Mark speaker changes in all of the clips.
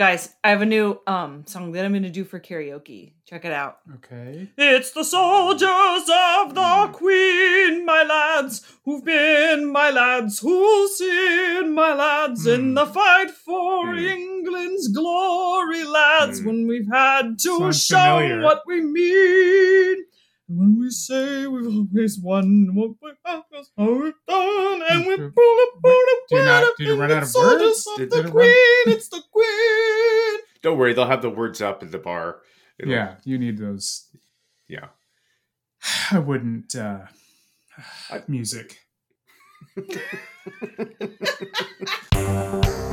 Speaker 1: Guys, I have a new um song that I'm gonna do for karaoke. Check it out.
Speaker 2: Okay.
Speaker 1: It's the soldiers of the Queen, my lads, who've been my lads, who'll seen my lads in
Speaker 2: Hmm.
Speaker 1: the fight for
Speaker 3: Hmm.
Speaker 1: England's glory, lads,
Speaker 3: Hmm.
Speaker 1: when we've had to
Speaker 2: Sounds
Speaker 1: show
Speaker 2: familiar.
Speaker 1: what we mean. And when we say we've always won, what we have is how we've done, and we
Speaker 2: Hmm.
Speaker 1: pull up, pull up,
Speaker 2: Do not-
Speaker 1: up,
Speaker 2: did you
Speaker 1: and
Speaker 2: run
Speaker 1: the
Speaker 2: out of
Speaker 1: soldiers
Speaker 2: words?
Speaker 1: of
Speaker 3: Did-
Speaker 1: the
Speaker 2: did it
Speaker 1: Queen, it's the Queen.
Speaker 3: Don't worry, they'll have the words up at the bar. It'll-
Speaker 2: Yeah, you need those.
Speaker 3: Yeah.
Speaker 2: I wouldn't. uh
Speaker 3: I-
Speaker 2: Music.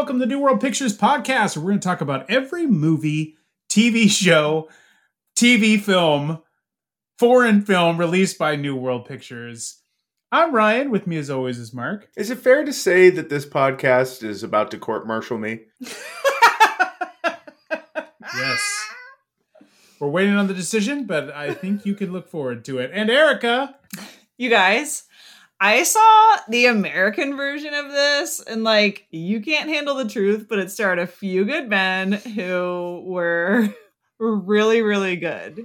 Speaker 2: welcome to the New World Pictures podcast, where we're going to talk about every movie, TV show, TV film, foreign film released by New World Pictures. I'm Ryan. With me, as always, is Marc.
Speaker 3: Is it fair to say that this podcast is about to court martial me?
Speaker 2: Yes. We're waiting on the decision, but I think you can look forward to it. And Erica.
Speaker 1: You guys, I saw the American version of this, and like, you can't handle the truth, but it starred a few good men who were really, really good.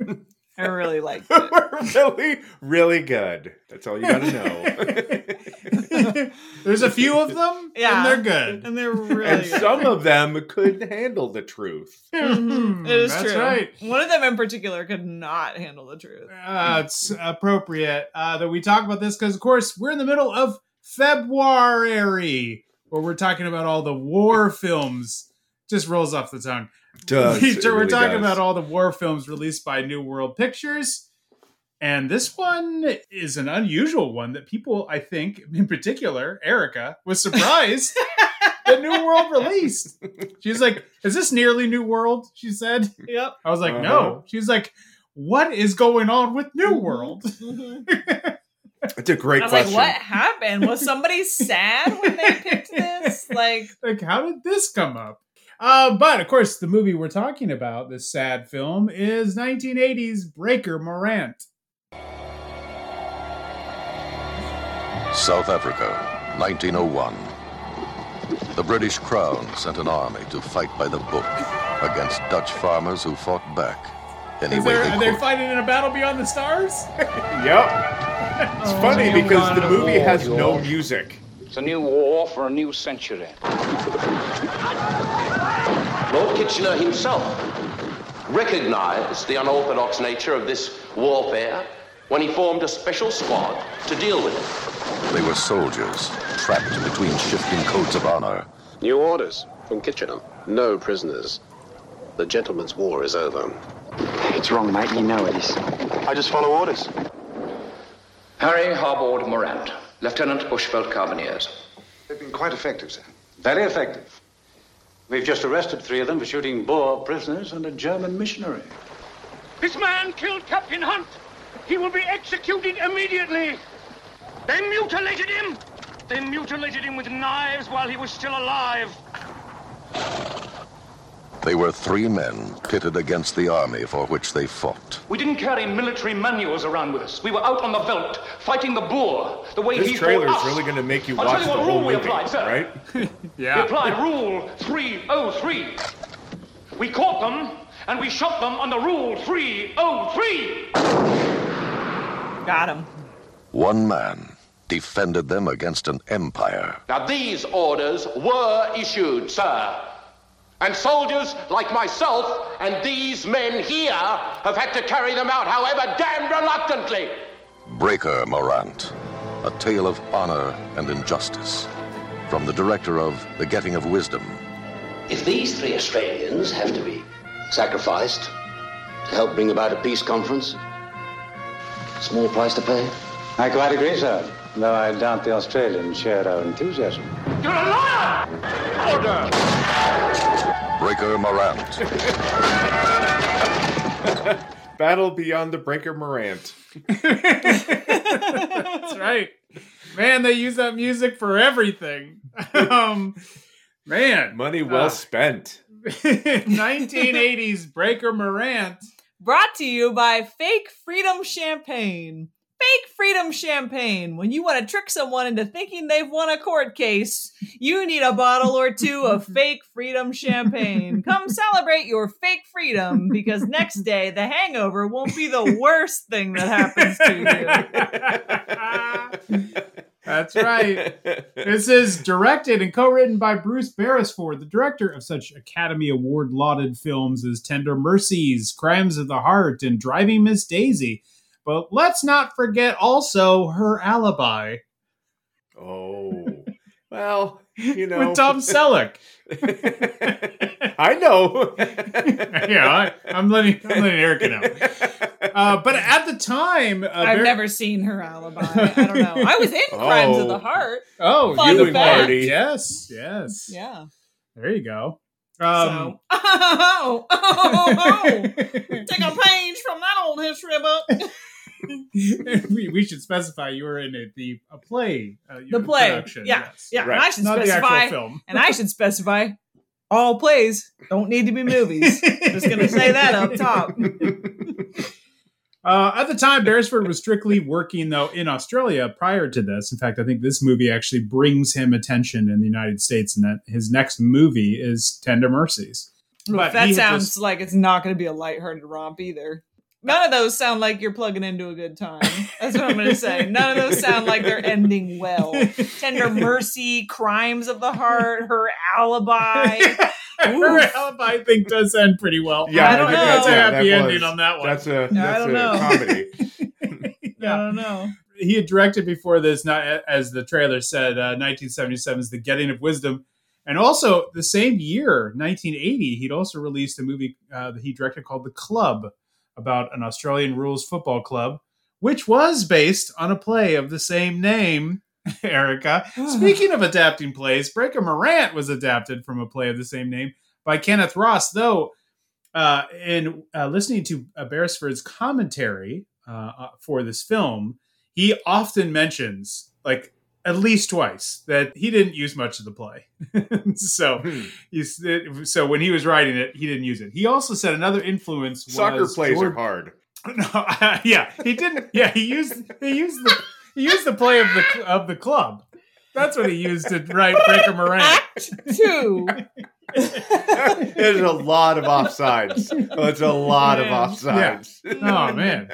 Speaker 1: I really liked it.
Speaker 3: We're really, really good. That's all you got to know.
Speaker 2: There's a few of them,
Speaker 1: Yeah.
Speaker 2: and they're good.
Speaker 1: And they're really
Speaker 3: and
Speaker 1: good.
Speaker 3: some of them couldn't handle the truth.
Speaker 1: Mhm. It is
Speaker 2: That's
Speaker 1: true.
Speaker 2: right.
Speaker 1: One of them in particular could not handle the truth.
Speaker 2: Uh, it's appropriate uh, that we talk about this because, of course, we're in the middle of February, where we're talking about all the war films. Just rolls off the tongue.
Speaker 3: Does,
Speaker 2: we, we're
Speaker 3: really
Speaker 2: talking
Speaker 3: does.
Speaker 2: about all the war films released by New World Pictures. And this one is an unusual one that people, I think, in particular, Erica, was surprised that New World released. She's like, Is this nearly New World? She said.
Speaker 1: Yep.
Speaker 2: I was like,
Speaker 3: Uh-huh.
Speaker 2: No. She's like, What is going on with New World?
Speaker 1: Mhm.
Speaker 3: It's a great
Speaker 1: I was
Speaker 3: question.
Speaker 1: like, what happened? Was somebody sad when they picked this? Like,
Speaker 2: like how did this come up uh, but of course the movie we're talking about this sad film is 1980's breaker morant
Speaker 4: South Africa, 1901. The British Crown sent an army to fight by the book against Dutch farmers who fought back any
Speaker 2: is
Speaker 4: way
Speaker 2: there,
Speaker 4: they
Speaker 2: are they fighting in a battle beyond the stars
Speaker 3: Yep. It's
Speaker 1: Oh,
Speaker 3: funny
Speaker 1: you
Speaker 3: because the movie
Speaker 1: war,
Speaker 3: has no music.
Speaker 5: It's a new war for a new century.
Speaker 6: Lord Kitchener himself recognized the unorthodox nature of this warfare when he formed a special squad to deal with it.
Speaker 4: They were soldiers, trapped between shifting codes of honor.
Speaker 7: New orders from Kitchener. No prisoners. The gentleman's war is over.
Speaker 8: It's wrong, mate. You know it is.
Speaker 7: I just follow orders.
Speaker 5: Harry Harbord Morant, Lieutenant Bushveld Carbineers.
Speaker 9: They've been quite effective, sir. Very effective. We've just arrested three of them for shooting Boer prisoners and a German missionary.
Speaker 10: This man killed Captain Hunt. He will be executed immediately. They mutilated him. They mutilated him with knives while he was still alive.
Speaker 4: They were three men pitted against the army for which they fought.
Speaker 10: We didn't carry military manuals around with us. We were out on the veldt, fighting the Boer, the way
Speaker 3: This
Speaker 10: he
Speaker 3: trailer is really going to make you
Speaker 10: I'll
Speaker 3: watch
Speaker 10: tell you
Speaker 3: the
Speaker 10: what
Speaker 3: whole
Speaker 10: rule we
Speaker 3: movie,
Speaker 10: applied, sir.
Speaker 3: right?
Speaker 2: Yeah.
Speaker 10: We applied Rule 303. We caught them, and we shot them under Rule 303.
Speaker 1: got him.
Speaker 4: One man defended them against an empire.
Speaker 6: Now, these orders were issued, sir. And soldiers like myself and these men here have had to carry them out, however damned reluctantly.
Speaker 4: Breaker Morant, a tale of honor and injustice. From the director of The Getting of Wisdom.
Speaker 11: If these three Australians have to be sacrificed to help bring about a peace conference? Small price to pay?
Speaker 9: I quite agree, sir. Though I doubt the Australians share our enthusiasm.
Speaker 10: You're a liar! Order!
Speaker 4: Breaker Morant.
Speaker 3: Battle beyond the Breaker Morant.
Speaker 2: That's right. Man, they use that music for everything. Um, man,
Speaker 3: Money well
Speaker 2: uh,
Speaker 3: spent.
Speaker 2: 1980s Breaker Morant.
Speaker 1: Brought to you by Fake Freedom Champagne. Fake Freedom Champagne. When you want to trick someone into thinking they've won a court case, you need a bottle or two of Fake Freedom Champagne. Come celebrate your fake freedom because next day the hangover won't be the worst thing that happens to you.
Speaker 2: That's right. This is directed and co-written by Bruce Beresford, the director of such Academy Award lauded films as Tender Mercies, Crimes of the Heart, and Driving Miss Daisy. But let's not forget also her alibi
Speaker 3: Oh. Well, you know.
Speaker 2: with Tom Selleck.
Speaker 3: I know.
Speaker 2: yeah, I, I'm letting I'm letting Erica know. Uh, but at the time, uh,
Speaker 1: I've
Speaker 2: Ber-
Speaker 1: never seen her alibi. I don't know. I was in Crimes of the
Speaker 3: Oh.
Speaker 1: Heart.
Speaker 2: Oh,
Speaker 1: Fun
Speaker 2: you
Speaker 1: fact.
Speaker 2: party. Yes, yes.
Speaker 1: Yeah.
Speaker 2: There you go. Um,
Speaker 1: so, oh, oh, oh, oh. take a page from that old history book.
Speaker 2: we, we should specify you were in a, the a play. Uh,
Speaker 1: The play,
Speaker 2: production,
Speaker 1: yeah,
Speaker 2: yes.
Speaker 1: yeah. And I should
Speaker 2: Not
Speaker 1: specify,
Speaker 2: actual film.
Speaker 1: and I should specify, all plays don't need to be movies. Just gonna say that up top.
Speaker 2: Uh, at the time, Beresford was strictly working though in Australia prior to this. In fact, I think this movie actually brings him attention in the United States, and that his next movie is Tender Mercies. But
Speaker 1: that sounds
Speaker 2: just-
Speaker 1: like it's not going to be a lighthearted romp either. None of those sound like you're plugging into a good time. That's what I'm going to say. None of those sound like they're ending well. Tender Mercy, Crimes of the Heart, Her Alibi.
Speaker 2: her alibi, I think, does end pretty well.
Speaker 3: Yeah,
Speaker 1: I don't
Speaker 3: think
Speaker 1: know.
Speaker 2: That's a
Speaker 3: yeah,
Speaker 2: happy
Speaker 3: that
Speaker 2: ending
Speaker 3: was-
Speaker 2: on that one.
Speaker 3: That's a
Speaker 1: Yeah, I don't
Speaker 3: a
Speaker 1: know.
Speaker 3: comedy.
Speaker 1: I don't know.
Speaker 2: he had directed before this, not as the trailer said, uh, 1977's The Getting of Wisdom. And also, the same year, 1980, he'd also released a movie uh, that he directed called The Club about an Australian rules football club, which was based on a play of the same name, Erica. Speaking of adapting plays, Breaker Morant was adapted from a play of the same name by Kenneth Ross, though. Uh, in uh, listening to uh, Beresford's commentary uh, uh, for this film, he often mentions, like at least twice, that he didn't use much of the play. so,
Speaker 3: Hmm.
Speaker 2: he's, so when he was writing it, he didn't use it. He also said another influence was
Speaker 3: Soccer plays
Speaker 2: George-
Speaker 3: are hard.
Speaker 2: no, yeah, he didn't. Yeah, he used he used the he used the play of the of the club. That's what he used to write Breaker Morant.
Speaker 1: Act two.
Speaker 3: There's a lot of offsides. Oh, it's a lot of
Speaker 1: Man.
Speaker 3: offsides.
Speaker 2: Oh man,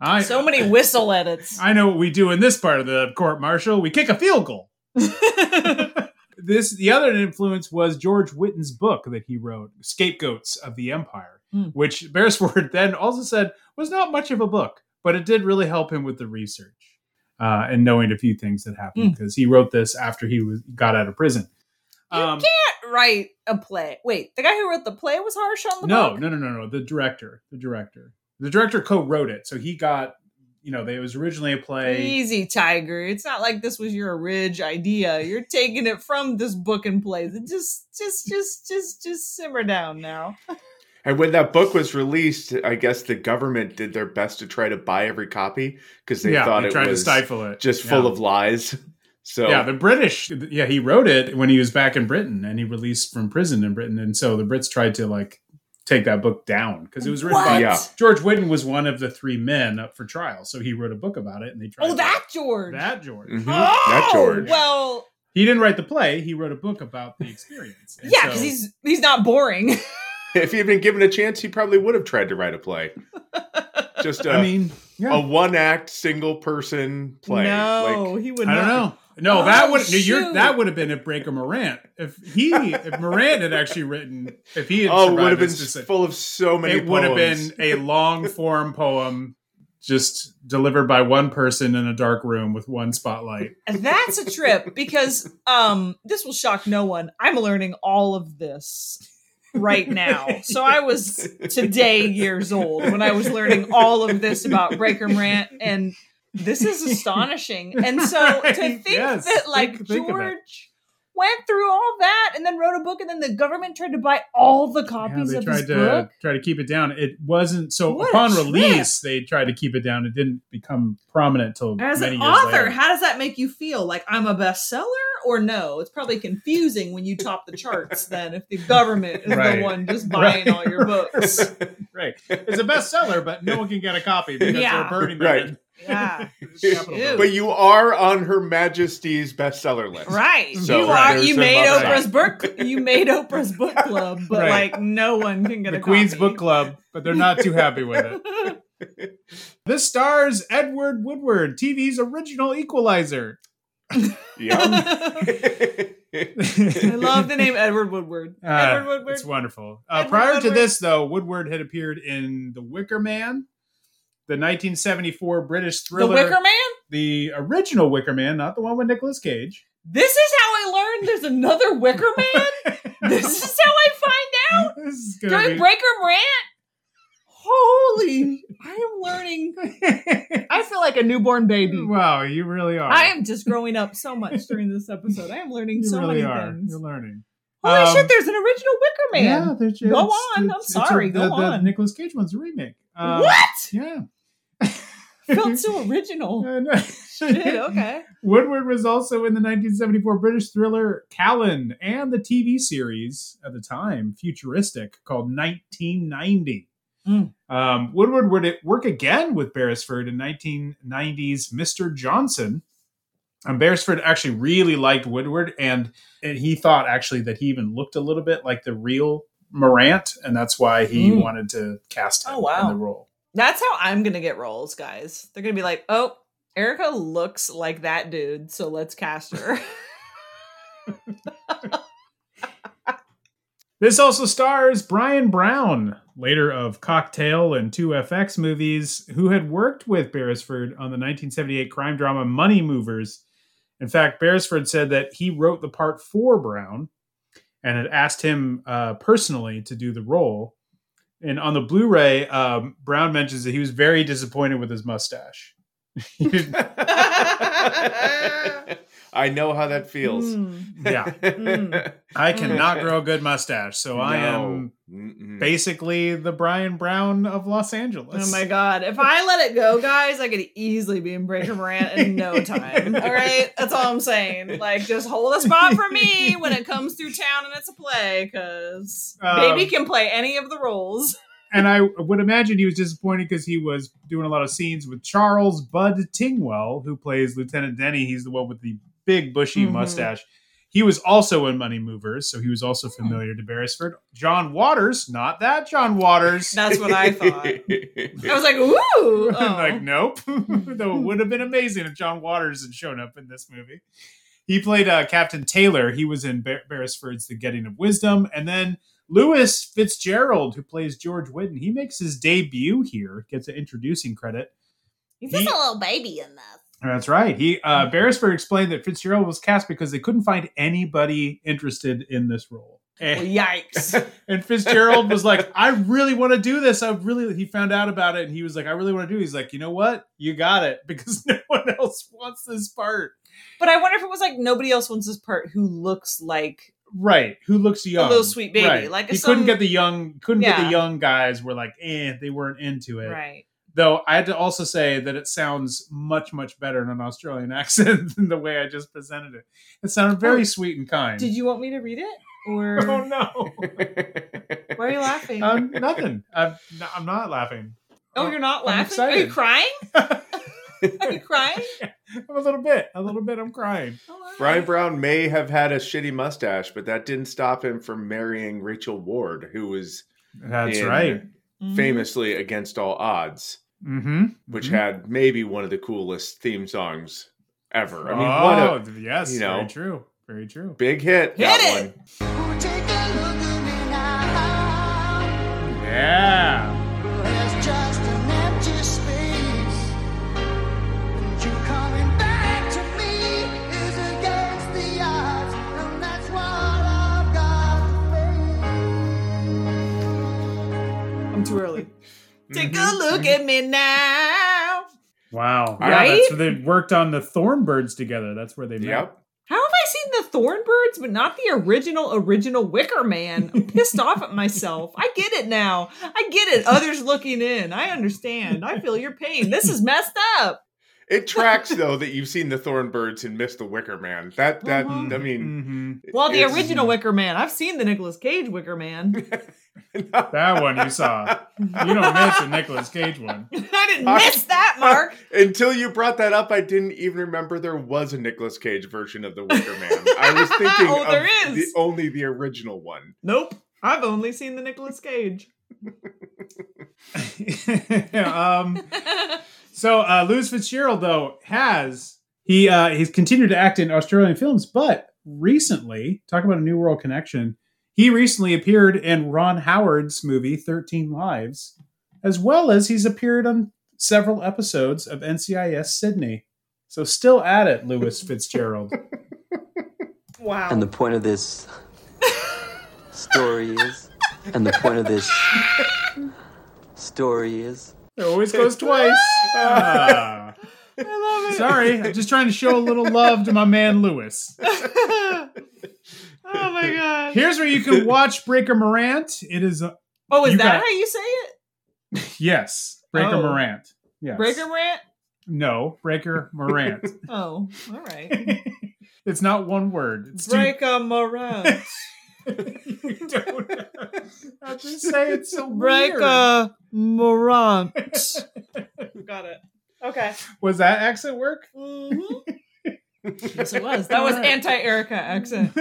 Speaker 2: I
Speaker 1: So many whistle edits.
Speaker 2: I know what we do in this part of the court martial. We kick a field goal. this the other influence was George Witton's book that he wrote, Scapegoats of the Empire,
Speaker 1: Hmm.
Speaker 2: which Beresford then also said was not much of a book, but it did really help him with the research uh, and knowing a few things that happened
Speaker 1: Hmm.
Speaker 2: because he wrote this after he was got out of prison. Um,
Speaker 1: Can't write a play. Wait, the guy who wrote the play was harsh on the
Speaker 2: no,
Speaker 1: book?
Speaker 2: no, no, no, no. The director, the director, the director co-wrote it, so he got. You know, they, it was originally a play.
Speaker 1: Easy, Tiger. It's not like this was your ridge idea. You're taking it from this book and plays. It just, just, just, just, just simmer down now.
Speaker 3: And when that book was released, I guess the government did their best to try to buy every copy because they
Speaker 2: yeah,
Speaker 3: thought
Speaker 2: they
Speaker 3: it
Speaker 2: tried
Speaker 3: was
Speaker 2: to stifle it.
Speaker 3: just
Speaker 2: Yeah.
Speaker 3: full of lies. So
Speaker 2: Yeah, the British. Yeah, he wrote it when he was back in Britain, and he released from prison in Britain, and so the Brits tried to like take that book down because it was written by
Speaker 3: Yeah.
Speaker 2: George Witton was one of the three men up for trial, so he wrote a book about it, and they tried.
Speaker 1: Oh,
Speaker 2: to-
Speaker 1: that George.
Speaker 2: that George.
Speaker 3: Mhm.
Speaker 1: Oh,
Speaker 3: that George.
Speaker 1: Well,
Speaker 2: He didn't write the play; he wrote a book about the experience. And
Speaker 1: yeah,
Speaker 2: so-
Speaker 1: because he's he's not boring.
Speaker 3: if he'd been given a chance, he probably would have tried to write a play. Just a,
Speaker 2: I mean, yeah.
Speaker 3: a one act single person play.
Speaker 1: No,
Speaker 3: Like,
Speaker 1: he would
Speaker 2: I
Speaker 1: not.
Speaker 2: don't know. No, that
Speaker 1: Oh,
Speaker 2: would you're, that would have been if Breaker Morant. If he if Morant had actually written if he had
Speaker 3: oh, would have been
Speaker 2: decision-
Speaker 3: full of so many.
Speaker 2: it would have been a long form poem just delivered by one person in a dark room with one spotlight.
Speaker 1: That's a trip because um this will shock no one. I'm learning all of this right now. So I was today years old when I was learning all of this about Breaker Morant, and this is astonishing. And so to think
Speaker 2: Yes,
Speaker 1: that like
Speaker 2: think- think.
Speaker 1: George went through all that and then wrote a book, and then the government tried to buy all the
Speaker 2: Yeah,
Speaker 1: copies
Speaker 2: they
Speaker 1: of
Speaker 2: tried
Speaker 1: his
Speaker 2: to
Speaker 1: book.
Speaker 2: try to keep it down. It wasn't so
Speaker 1: What a
Speaker 2: upon
Speaker 1: trip.
Speaker 2: release they tried to keep it down. It didn't become prominent till
Speaker 1: As
Speaker 2: many
Speaker 1: an
Speaker 2: years
Speaker 1: author,
Speaker 2: later.
Speaker 1: how does that make you feel? Like I'm a bestseller or no? It's probably confusing when you top the charts. Then if the government is
Speaker 2: Right.
Speaker 1: the one just buying
Speaker 2: Right.
Speaker 1: all your books,
Speaker 2: right. It's a bestseller, but no one can get a copy because
Speaker 1: Yeah.
Speaker 2: they're burning them.
Speaker 3: Right.
Speaker 2: In
Speaker 1: yeah,
Speaker 3: But you are on Her Majesty's bestseller list.
Speaker 1: right.
Speaker 3: So,
Speaker 1: you are. You made. Oprah's book. You made Oprah's book club, but
Speaker 2: Right.
Speaker 1: like no one can get
Speaker 2: the
Speaker 1: a
Speaker 2: Queen's
Speaker 1: copy.
Speaker 2: Book Club, but they're not too happy with it. This stars Edward Woodward, TV's original equalizer.
Speaker 1: I love the name Edward Woodward.
Speaker 2: Uh,
Speaker 1: Edward Woodward.
Speaker 2: It's wonderful. Uh,
Speaker 1: Edward
Speaker 2: prior to this, though, Woodward had appeared in The Wicker Man, the 1974 British thriller, The.
Speaker 1: Wicker Man.
Speaker 2: The original Wicker Man, not the one with Nicolas Cage.
Speaker 1: This is how I learned there's another Wicker Man. this is how I find out.
Speaker 2: This is gonna
Speaker 1: During
Speaker 2: be-
Speaker 1: Breaker Morant. Holy! I am learning. I feel like a newborn baby.
Speaker 2: wow, you really are.
Speaker 1: I am just growing up so much during this episode. I am learning
Speaker 2: You
Speaker 1: so
Speaker 2: really
Speaker 1: many
Speaker 2: are.
Speaker 1: things.
Speaker 2: You're learning.
Speaker 1: Holy
Speaker 2: Um,
Speaker 1: shit! There's an original Wicker Man.
Speaker 2: Yeah, there's,
Speaker 1: Go on. I'm
Speaker 2: it's a-
Speaker 1: sorry. Go
Speaker 2: the, the
Speaker 1: on.
Speaker 2: Nicolas Cage one's a remake. Um,
Speaker 1: what?
Speaker 2: Yeah.
Speaker 1: Felt so original. Shit. Okay.
Speaker 2: Woodward was also in the 1974 British thriller Callan and the TV series at the time, futuristic, called 1990.
Speaker 1: Mm.
Speaker 2: Um, Woodward would work again with Beresford in 1990's Mr. Johnson. And Beresford actually really liked Woodward, and, and he thought actually that he even looked a little bit like the real Morant, and that's why he
Speaker 1: Mm.
Speaker 2: wanted to cast him
Speaker 1: Oh, wow.
Speaker 2: in the role.
Speaker 1: That's how I'm gonna get roles, guys. They're gonna be like, "Oh, Erica looks like that dude, so let's cast her."
Speaker 2: This also stars Bryan Brown, later of Cocktail and two FX movies, who had worked with Beresford on the 1978 crime drama Money Movers. In fact, Beresford said that he wrote the part for Brown and had asked him uh, personally to do the role. And on the Blu-ray, um, Brown mentions that he was very disappointed with his mustache. He didn't-
Speaker 3: I know how that feels.
Speaker 1: Mm.
Speaker 2: yeah,
Speaker 1: Mm.
Speaker 2: I cannot grow a good mustache, so I am
Speaker 3: Mm-mm.
Speaker 2: basically the Bryan Brown of Los Angeles.
Speaker 1: Oh my god! If I let it go, guys, I could easily be in Breaker Morant in no time. All right, that's all I'm saying. Like, just hold a spot for me when it comes through town and it's a play, because
Speaker 2: Um,
Speaker 1: baby can play any of the roles.
Speaker 2: And I would imagine he was disappointed because he was doing a lot of scenes with Charles Bud Tingwell, who plays Lieutenant Denny. He's the one with the big bushy
Speaker 1: Mhm.
Speaker 2: mustache. He was also in Money Movers, so he was also
Speaker 1: Hmm.
Speaker 2: familiar to Beresford. John Waters, not that John Waters.
Speaker 1: That's what I thought. I was like, ooh.
Speaker 2: I'm
Speaker 1: oh.
Speaker 2: like, nope. Though it would have been amazing if John Waters had shown up in this movie. He played uh, Captain Taylor. He was in Beresford's The Getting of Wisdom. And then Lewis Fitzgerald, who plays George Witton, he makes his debut here, gets an introducing credit.
Speaker 1: He's
Speaker 2: He-
Speaker 1: just a little baby in this.
Speaker 2: That's right. He uh, Beresford explained that Fitzgerald was cast because they couldn't find anybody interested in this role.
Speaker 1: Well,
Speaker 2: And,
Speaker 1: yikes.
Speaker 2: and Fitzgerald was like, "I really want to do this. I really." He found out about it, and he was like, "I really want to do." it. He's like, "You know what? You got it," because no one else wants this part.
Speaker 1: But I wonder if it was like nobody else wants this part who looks like
Speaker 2: Right? Who looks young?
Speaker 1: A little sweet baby.
Speaker 2: Right.
Speaker 1: Like
Speaker 2: he
Speaker 1: some-
Speaker 2: couldn't get the young. Couldn't get the young guys. Were like, eh, they weren't into it.
Speaker 1: right.
Speaker 2: Though I had to also say that it sounds much, much better in an Australian accent than the way I just presented it. It sounded very
Speaker 1: Oh,
Speaker 2: sweet and kind.
Speaker 1: Did you want me to read it? Or
Speaker 2: Oh no!
Speaker 1: why are you laughing?
Speaker 2: um, nothing. I'm, I'm not laughing.
Speaker 1: oh, you're not laughing? Are you crying? Are you crying?
Speaker 2: a little bit. A little bit. I'm crying.
Speaker 3: Bryan Brown may have had a shitty mustache, but that didn't stop him from marrying Rachel Ward, who was
Speaker 2: That's
Speaker 3: in
Speaker 2: right.
Speaker 3: famously Against All Odds,
Speaker 2: Mm-hmm.
Speaker 3: which
Speaker 2: Mhm.
Speaker 3: had maybe one of the coolest theme songs ever. I mean,
Speaker 2: oh,
Speaker 3: what a
Speaker 2: yes.
Speaker 3: you know.
Speaker 2: very true. Very true.
Speaker 3: big hit,
Speaker 1: Hit
Speaker 3: that
Speaker 1: it!
Speaker 3: one.
Speaker 2: Yeah.
Speaker 1: Take a mm-hmm, look mm-hmm. at me now.
Speaker 2: Wow.
Speaker 1: Right?
Speaker 2: Yeah, that's where they worked on the Thorn Birds together. That's where they met.
Speaker 3: Yep.
Speaker 1: How have I seen the Thorn Birds, but not the original, original Wicker Man? I'm pissed off at myself. I get it now. I get it. Others looking in. I understand. I feel your pain. This is messed up.
Speaker 3: It tracks though that you've seen the Thorn Birds and missed the Wicker Man. That that
Speaker 1: Mhm.
Speaker 3: I mean,
Speaker 1: Well, the original Wicker Man. I've seen the Nicolas Cage Wicker Man.
Speaker 2: That one you saw. You don't miss the Nicolas Cage one.
Speaker 1: I didn't miss that, Marc.
Speaker 3: Until you brought that up, I didn't even remember there was a Nicolas Cage version of the Wicker Man. I was thinking
Speaker 1: Oh, there
Speaker 3: of
Speaker 1: is.
Speaker 3: the only the original one.
Speaker 1: Nope. I've only seen the Nicolas Cage.
Speaker 2: um, so uh, Lewis Fitzgerald though has he uh, he's continued to act in Australian films, but recently talk about a New World connection. He recently appeared in Ron Howard's movie Thirteen Lives, as well as he's appeared on several episodes of NCIS Sydney. So still at it, Lewis Fitzgerald.
Speaker 1: Wow.
Speaker 12: And the point of this story is, and the point of this story is.
Speaker 2: It always goes twice. Ah.
Speaker 1: I love it.
Speaker 2: Sorry, I'm just trying to show a little love to my man Lewis.
Speaker 1: oh my god.
Speaker 2: Here's where you can watch Breaker Morant. It is a
Speaker 1: Oh, is that
Speaker 2: got-
Speaker 1: how you say it?
Speaker 2: yes, Breaker
Speaker 1: Oh.
Speaker 2: Morant. Yes.
Speaker 1: Breaker Morant.
Speaker 2: No, Breaker Morant.
Speaker 1: Oh, all right.
Speaker 2: it's not one word. It's two-
Speaker 1: Breaker Morant.
Speaker 2: You don't have to say it so weird.
Speaker 1: Breaker Morant. Got it. Okay.
Speaker 2: Was that accent work? Mm-hmm.
Speaker 1: Yes, it was. That was anti-Erica accent.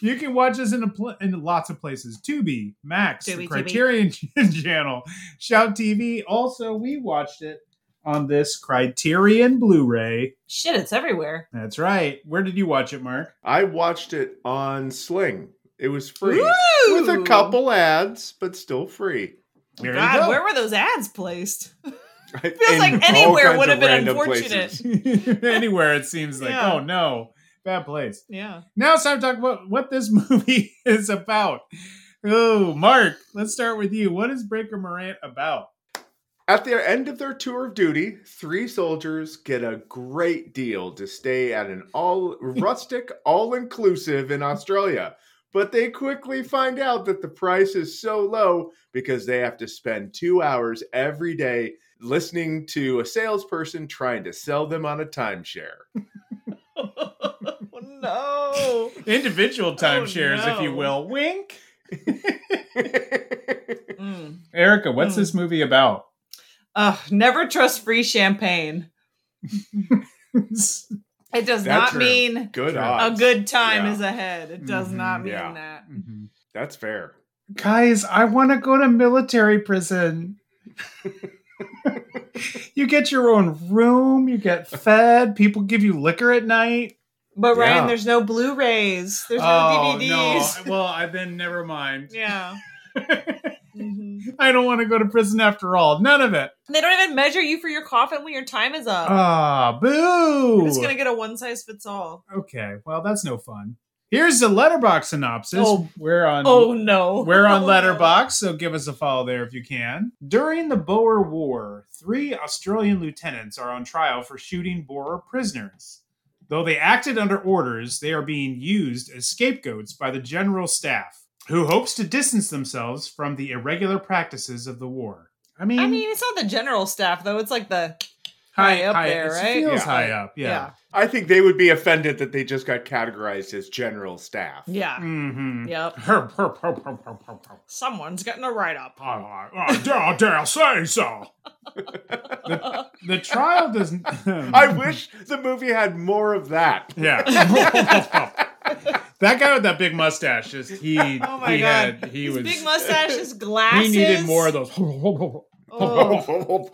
Speaker 2: You can watch us in a pl- in lots of places. Tubi, Max, the
Speaker 1: Tubi, Tubi.
Speaker 2: Criterion Channel, Shout TV. Also, we watched it on this Criterion Blu-ray.
Speaker 1: Shit, it's everywhere.
Speaker 2: That's right. Where did you watch it, Marc?
Speaker 3: I watched it on Sling. It was free
Speaker 1: Ooh.
Speaker 3: with a couple ads, but still free.
Speaker 2: There you
Speaker 1: God,
Speaker 2: go.
Speaker 1: where were those ads placed?
Speaker 3: Feels
Speaker 1: Feels like anywhere would have been unfortunate.
Speaker 2: Anywhere it seems like,
Speaker 1: Yeah.
Speaker 2: oh no, bad place.
Speaker 1: Yeah.
Speaker 2: Now it's time to talk about what this movie is about. Oh, Marc, let's start with you. What is Breaker Morant about?
Speaker 3: At the end of their tour of duty, three soldiers get a great deal to stay at an all rustic, all inclusive in Australia. But they quickly find out that the price is so low because they have to spend two hours every day listening to a salesperson trying to sell them on a timeshare.
Speaker 1: no.
Speaker 2: Individual timeshares, if you will. Wink.
Speaker 1: Mm.
Speaker 2: Erica, what's
Speaker 1: Mm.
Speaker 2: this movie about?
Speaker 1: Ugh, never trust free champagne. It does
Speaker 3: That's
Speaker 1: not
Speaker 3: true.
Speaker 1: mean
Speaker 3: Good
Speaker 1: a good time
Speaker 3: Yeah.
Speaker 1: is ahead. It does mm-hmm. not mean
Speaker 3: yeah.
Speaker 1: that. Mm-hmm.
Speaker 3: That's fair.
Speaker 2: Guys, I want to go to military prison. you get your own room, you get fed, people give you liquor at night.
Speaker 1: But Ryan,
Speaker 2: Yeah.
Speaker 1: there's no Blu-rays. There's no
Speaker 2: oh,
Speaker 1: DVDs.
Speaker 2: no. Well, I then never mind.
Speaker 1: Yeah.
Speaker 2: I don't want to go to prison after all. None of it.
Speaker 1: They don't even measure you for your coffin when your time is up.
Speaker 2: Ah, boo.
Speaker 1: You're just gonna get a one size fits all.
Speaker 2: Okay, well, that's no fun. Here's the Letterboxd synopsis.
Speaker 1: Oh.
Speaker 2: we're on.
Speaker 1: Oh no.
Speaker 2: We're on
Speaker 1: Oh, no.
Speaker 2: Letterboxd, so give us a follow there if you can. During the Boer War, three Australian lieutenants are on trial for shooting Boer prisoners. Though they acted under orders, they are being used as scapegoats by the general staff, who hopes to distance themselves from the irregular practices of the war. I mean,
Speaker 1: I mean, it's not the general staff though. It's like the
Speaker 2: high,
Speaker 1: high up
Speaker 2: high-
Speaker 1: there,
Speaker 2: it
Speaker 1: right?
Speaker 2: feels
Speaker 3: Yeah.
Speaker 2: high up, yeah.
Speaker 3: I think they would be offended that they just got categorized as general staff.
Speaker 1: Yeah.
Speaker 2: Mm-hmm.
Speaker 1: Yep.
Speaker 2: Herp, herp, herp.
Speaker 1: Someone's getting a write up.
Speaker 2: I dare, dare say so. the, the trial doesn't.
Speaker 3: I wish the movie had more of that.
Speaker 2: Yeah. that guy with that big mustache, just he.
Speaker 1: Oh my
Speaker 2: he
Speaker 1: god.
Speaker 2: Had, he
Speaker 1: His
Speaker 2: was.
Speaker 1: big mustache, his glasses.
Speaker 2: He needed more of those.
Speaker 1: Oh.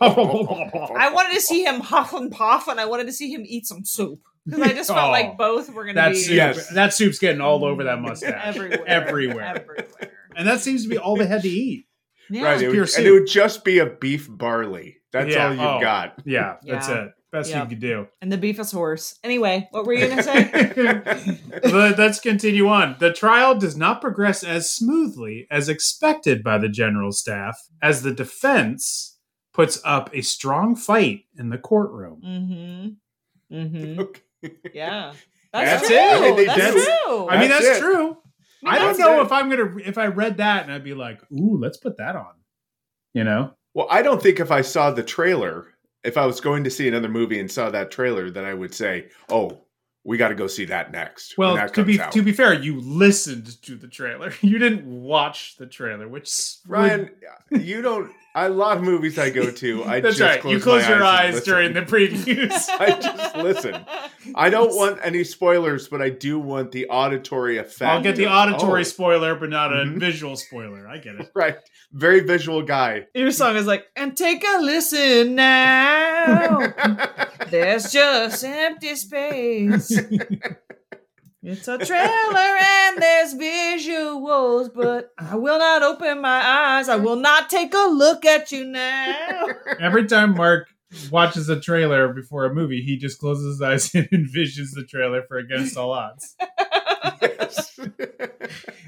Speaker 1: I wanted to see him huff and puff, and I wanted to see him eat some soup because I just felt
Speaker 2: Oh.
Speaker 1: like both were going to
Speaker 2: that
Speaker 1: be
Speaker 2: soup. That soup's getting all over that mustache.
Speaker 1: everywhere.
Speaker 2: Everywhere.
Speaker 1: Everywhere.
Speaker 2: And that seems to be all they had to eat.
Speaker 1: Yeah.
Speaker 3: Right, it
Speaker 2: Pure
Speaker 3: would,
Speaker 2: soup.
Speaker 3: and it would just be a beef barley. That's
Speaker 2: Yeah,
Speaker 3: all you've
Speaker 2: oh,
Speaker 3: got.
Speaker 2: Yeah, that's it. Best
Speaker 1: Yep.
Speaker 2: you could do.
Speaker 1: And the beefus horse. Anyway, what were you gonna say?
Speaker 2: but let's continue on. The trial does not progress as smoothly as expected by the general staff, as the defense puts up a strong fight in the courtroom.
Speaker 1: mm-hmm. Mm-hmm.
Speaker 3: Okay.
Speaker 1: Yeah.
Speaker 2: That's
Speaker 1: That's, true.
Speaker 2: it. I mean, they
Speaker 1: that's
Speaker 2: did-
Speaker 1: true.
Speaker 2: I mean,
Speaker 3: That's
Speaker 2: that's true. I don't know
Speaker 3: it.
Speaker 2: if I'm gonna if I read that and I'd be like, "Ooh, let's put that on," you know.
Speaker 3: Well, I don't think if I saw the trailer, if I was going to see another movie and saw that trailer, then I would say, "Oh, we got to go see that next."
Speaker 2: Well,
Speaker 3: that
Speaker 2: to be
Speaker 3: out.
Speaker 2: to be fair, you listened to the trailer. You didn't watch the trailer, which
Speaker 3: Ryan, you don't. A lot of movies I go to, I
Speaker 2: That's
Speaker 3: just
Speaker 2: right.
Speaker 3: close
Speaker 2: you close
Speaker 3: my
Speaker 2: your
Speaker 3: eyes,
Speaker 2: eyes
Speaker 3: listen.
Speaker 2: during the previews.
Speaker 3: I just listen. I don't want any spoilers, but I do want the auditory effect.
Speaker 2: I'll get the auditory
Speaker 3: oh,
Speaker 2: spoiler, but not a
Speaker 3: Mhm.
Speaker 2: visual spoiler. I get it.
Speaker 3: right. Very visual guy.
Speaker 1: Your song is like, and take a listen now. There's just empty space. It's a trailer and there's visuals, but I will not open my eyes. I will not take a look at you now.
Speaker 2: Every time Marc watches a trailer before a movie, he just closes his eyes and envisions the trailer for Against All Odds.
Speaker 3: Yes.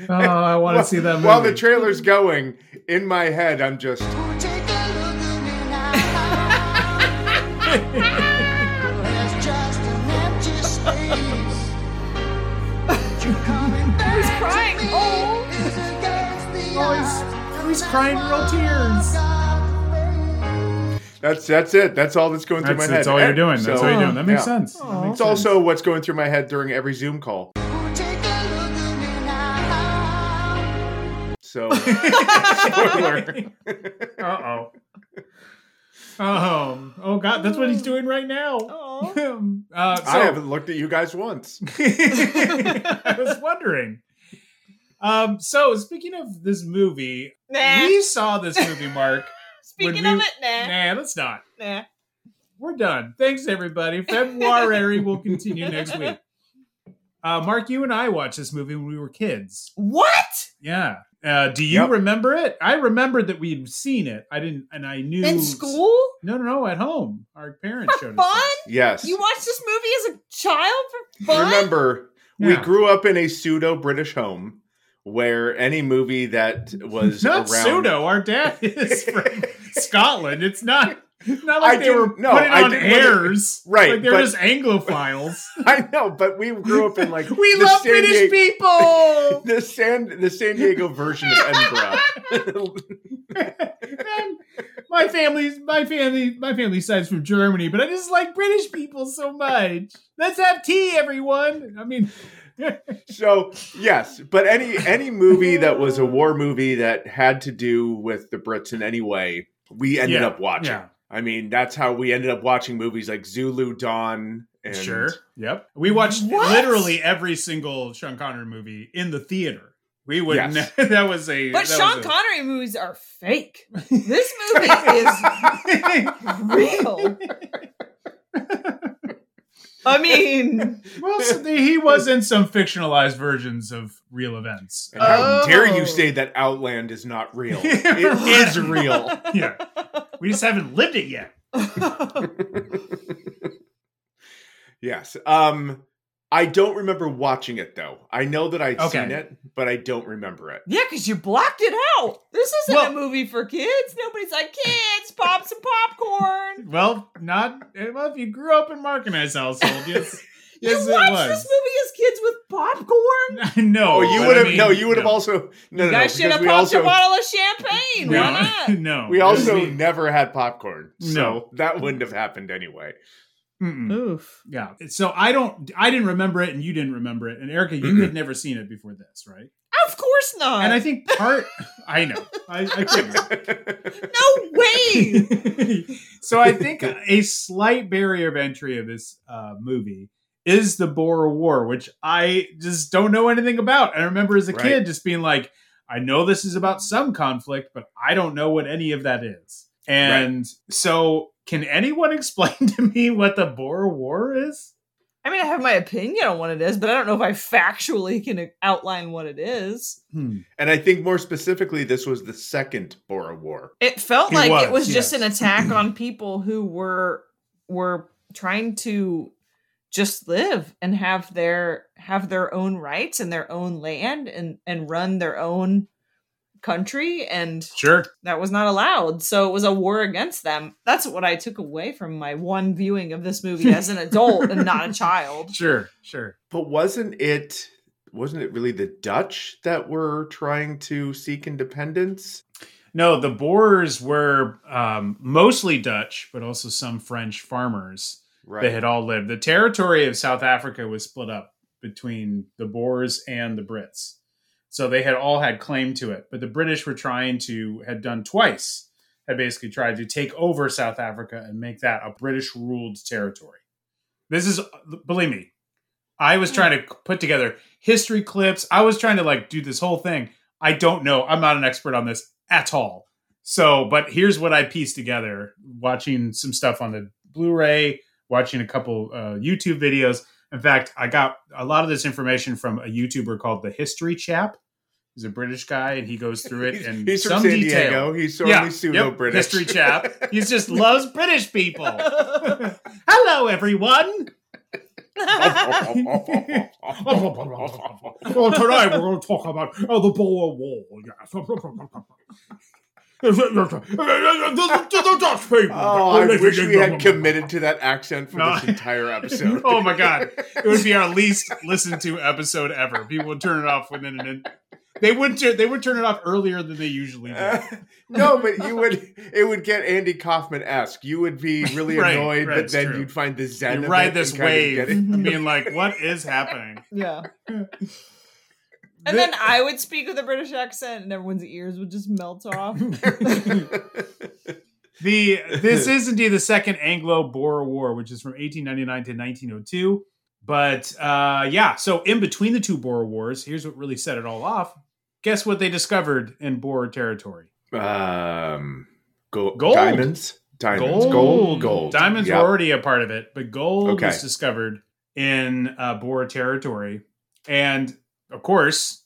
Speaker 2: Oh, I want to see that movie.
Speaker 3: While the trailer's going, in my head, I'm just.
Speaker 1: crying
Speaker 2: real tears.
Speaker 3: That's that's it. That's all that's going through
Speaker 2: That's,
Speaker 3: my head.
Speaker 2: that's all you're
Speaker 3: And
Speaker 2: doing. That's
Speaker 3: so-
Speaker 2: all you're doing. That makes
Speaker 3: yeah.
Speaker 2: sense. That makes
Speaker 3: It's
Speaker 2: sense.
Speaker 3: also what's going through my head during every Zoom call. So, spoiler.
Speaker 2: Uh oh. Oh, oh God! That's what he's doing right now. uh, so,
Speaker 3: I haven't looked at you guys once.
Speaker 2: I was wondering. Um, so speaking of this movie,
Speaker 1: Nah.
Speaker 2: we saw this movie, Marc.
Speaker 1: Speaking
Speaker 2: when
Speaker 1: of it, nah.
Speaker 2: Nah, let's not.
Speaker 1: Nah.
Speaker 2: We're done. Thanks, everybody. February will continue next week. Uh, Marc, you and I watched this movie when we were kids.
Speaker 1: What?
Speaker 2: Yeah. Uh, do you
Speaker 3: Yep.
Speaker 2: remember it? I remembered that we'd seen it. I didn't, and I knew
Speaker 1: In school?
Speaker 2: No, no, no. At home, our parents showed us.
Speaker 1: Fun?
Speaker 3: Yes.
Speaker 1: You watched this movie as a child for fun?
Speaker 3: Remember, we grew up in a pseudo British home where any movie that was
Speaker 2: Not
Speaker 3: around.
Speaker 2: pseudo. Our dad is from Scotland. It's not. Not
Speaker 3: I
Speaker 2: like they were
Speaker 3: no,
Speaker 2: putting
Speaker 3: I
Speaker 2: on airs,
Speaker 3: Right,
Speaker 2: Like they're
Speaker 3: but-
Speaker 2: just Anglophiles.
Speaker 3: I know, but we grew up in like
Speaker 2: we love
Speaker 3: San
Speaker 2: British
Speaker 3: Diego-
Speaker 2: people.
Speaker 3: the San the San Diego version of Edinburgh.
Speaker 2: My family's my family my family side's from Germany, but I just like British people so much. Let's have tea, everyone. I mean,
Speaker 3: so yes, but any any movie that was a war movie that had to do with the Brits in any way, we ended
Speaker 2: Yeah,
Speaker 3: up watching.
Speaker 2: yeah.
Speaker 3: I mean, that's how we ended up watching movies like Zulu Dawn and
Speaker 2: sure, yep. We watched
Speaker 1: What?
Speaker 2: literally every single Sean Connery movie in the theater. We would
Speaker 3: Yes.
Speaker 2: that was a
Speaker 1: But
Speaker 2: that
Speaker 1: Sean
Speaker 2: was a-
Speaker 1: Connery movies are fake. This movie is real. I mean,
Speaker 2: well, so the- he was in some fictionalized versions of real events.
Speaker 3: And how
Speaker 1: Oh.
Speaker 3: dare you say that Outland is not real? It is real.
Speaker 2: yeah, we just haven't lived it yet.
Speaker 3: Yes. Um I don't remember watching it though. I know that I'd
Speaker 2: Okay.
Speaker 3: seen it, but I don't remember it.
Speaker 1: yeah, because you blocked it out. This isn't
Speaker 2: Well-
Speaker 1: a movie for kids. Nobody's like, kids, pop some popcorn.
Speaker 2: Well, not eh, well. If you grew up in Marc and I's household, yes,
Speaker 1: You
Speaker 2: yes, it
Speaker 1: watched
Speaker 2: was.
Speaker 1: this movie as kids with popcorn?
Speaker 2: no,
Speaker 3: Oh, you
Speaker 2: but
Speaker 3: would
Speaker 2: I
Speaker 3: have
Speaker 2: mean,
Speaker 3: no, you would have
Speaker 2: no.
Speaker 3: also no,
Speaker 1: You
Speaker 3: no,
Speaker 1: guys
Speaker 3: no,
Speaker 1: should have popped
Speaker 3: also
Speaker 1: a bottle of champagne.
Speaker 2: No,
Speaker 1: Why not?
Speaker 2: no.
Speaker 3: we also never had popcorn. So
Speaker 2: No.
Speaker 3: that wouldn't have happened anyway.
Speaker 2: Mm-mm.
Speaker 1: Oof.
Speaker 2: Yeah. So I don't. I didn't remember it, and you didn't remember it, and Erica, you had never seen it before this, right?
Speaker 1: Of course not.
Speaker 2: And I think part. I know. I, I couldn't.
Speaker 1: no way.
Speaker 2: so I think a slight barrier of entry of this uh, movie is the Boer War, which I just don't know anything about. I remember as a
Speaker 3: Right.
Speaker 2: kid just being like, I know this is about some conflict, but I don't know what any of that is. And so, can anyone explain to me what the Boer War is?
Speaker 1: I mean, I have my opinion on what it is, but I don't know if I factually can outline what it is.
Speaker 2: Hmm.
Speaker 3: And I think more specifically, this was the second Boer War.
Speaker 1: It felt
Speaker 2: It
Speaker 1: like
Speaker 2: was,
Speaker 1: it was just an attack on people who were were trying to just live and have their have their own rights and their own land and and run their own country and
Speaker 2: Sure.
Speaker 1: that was not allowed so it was a war against them that's what i took away from my one viewing of this movie as an adult and not a child
Speaker 2: Sure. Sure.
Speaker 3: But wasn't it wasn't it really the Dutch that were trying to seek independence?
Speaker 2: No, the Boers were um, mostly Dutch, but also some French farmers.
Speaker 3: Right.
Speaker 2: They had all lived. The territory of South Africa was split up between the Boers and the Brits. So they had all had claim to it. But the British were trying to, had done twice, had basically tried to take over South Africa and make that a British ruled territory. This is, believe me, I was trying to put together history clips. I was trying to like do this whole thing. I don't know. I'm not an expert on this at all. So, but here's what I pieced together watching some stuff on the Blu ray, watching a couple uh, YouTube videos. In fact, I got a lot of this information from a YouTuber called The History Chap. He's a British guy and he goes through it
Speaker 3: He's-
Speaker 2: in
Speaker 3: he's from
Speaker 2: some
Speaker 3: San
Speaker 2: detail.
Speaker 3: Diego. He's totally pseudo-British.
Speaker 2: History chap. He just loves British people. Hello, everyone. well, tonight we're going to talk about uh, the Boer War. Yes. The Dutch people.
Speaker 3: Oh, I wish we had committed to that accent for
Speaker 2: No.
Speaker 3: this entire episode.
Speaker 2: oh my god, it would be our least listened to episode ever. People would turn it off within an. They would turn. They would turn it off earlier than they usually do.
Speaker 3: no, but you would it would get Andy Kaufman esque. You would be really
Speaker 2: Right,
Speaker 3: annoyed,
Speaker 2: right,
Speaker 3: but then
Speaker 2: true.
Speaker 3: you'd find the zen.
Speaker 2: You
Speaker 3: of
Speaker 2: ride
Speaker 3: it
Speaker 2: this
Speaker 3: and kind of
Speaker 2: wave,
Speaker 3: get it.
Speaker 2: being like, "What is happening?"
Speaker 1: yeah and then i would speak with a british accent and everyone's ears would just melt off
Speaker 2: The this is indeed the second Anglo-Boer War, which is from 1899 to 1902. But uh, yeah, so in between the two Boer Wars, here's what really set it all off. Guess what they discovered in Boer territory?
Speaker 3: Um, gold,
Speaker 2: Gold.
Speaker 3: diamonds, diamonds, gold, gold.
Speaker 2: Diamonds
Speaker 3: Yep.
Speaker 2: were already a part of it, but gold
Speaker 3: Okay.
Speaker 2: was discovered in uh, Boer territory. And of course,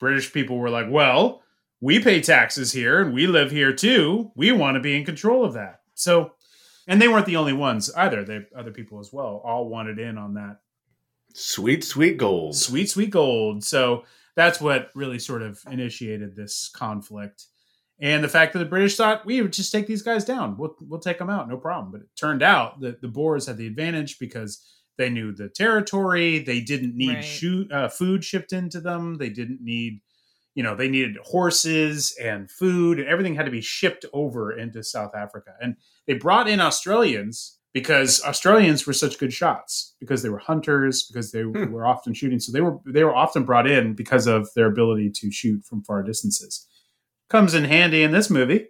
Speaker 2: British people were like, well, we pay taxes here and we live here too. We want to be in control of that. So, and they weren't the only ones either. They other people as well all wanted in on that
Speaker 3: Sweet, sweet gold.
Speaker 2: sweet, sweet gold. So that's what really sort of initiated this conflict. And the fact that the British thought we would just take these guys down, we'll we'll take them out, no problem. But it turned out that the Boers had the advantage because they knew the territory. They didn't need
Speaker 1: Right.
Speaker 2: shoot, uh, food shipped into them. They didn't need, you know, they needed horses and food, and everything had to be shipped over into South Africa. And they brought in Australians because Australians were such good shots because they were hunters because they
Speaker 3: Hmm.
Speaker 2: were often shooting. So they were they were often brought in because of their ability to shoot from far distances. Comes in handy in this movie.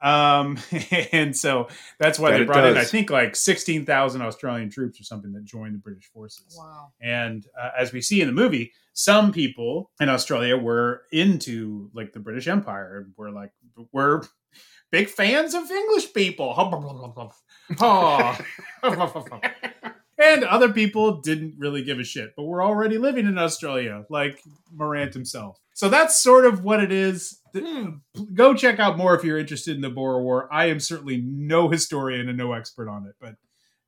Speaker 2: Um, and so that's why
Speaker 3: That
Speaker 2: they brought in, I think, like 16,000 Australian troops or something that joined the British forces.
Speaker 1: wow
Speaker 2: And uh, as we see in the movie, some people in Australia were into like the British Empire and were like, we're big fans of English people. And other people didn't really give a shit, but we're already living in Australia, like Morant himself. So that's sort of what it is. Go check out more if you're interested in the Boer War. I am certainly no historian and no expert on it, but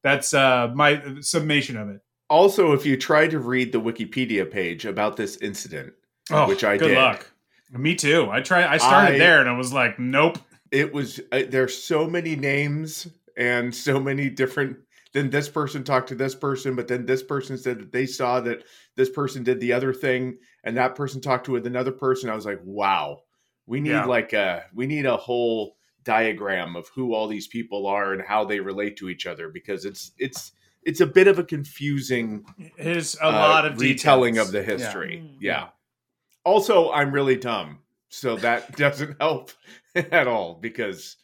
Speaker 2: that's uh, my summation of it.
Speaker 3: Also, if you try to read the Wikipedia page about this incident,
Speaker 2: Oh,
Speaker 3: which I
Speaker 2: good
Speaker 3: did,
Speaker 2: luck. Me too. I tried. I started
Speaker 3: I-
Speaker 2: there, and I was like, nope.
Speaker 3: it was uh, there's so many names and so many different. Then this person talked to this person, but then this person said that they saw that this person did the other thing, and that person talked to with another person. I was like, wow, we need
Speaker 2: Yeah.
Speaker 3: like a we need a whole diagram of who all these people are and how they relate to each other because it's it's it's a bit of a confusing
Speaker 2: There's a
Speaker 3: uh,
Speaker 2: lot of
Speaker 3: retelling
Speaker 2: details.
Speaker 3: of the history.
Speaker 1: Mm.
Speaker 3: Yeah. Also, I'm really dumb, so that doesn't help at all because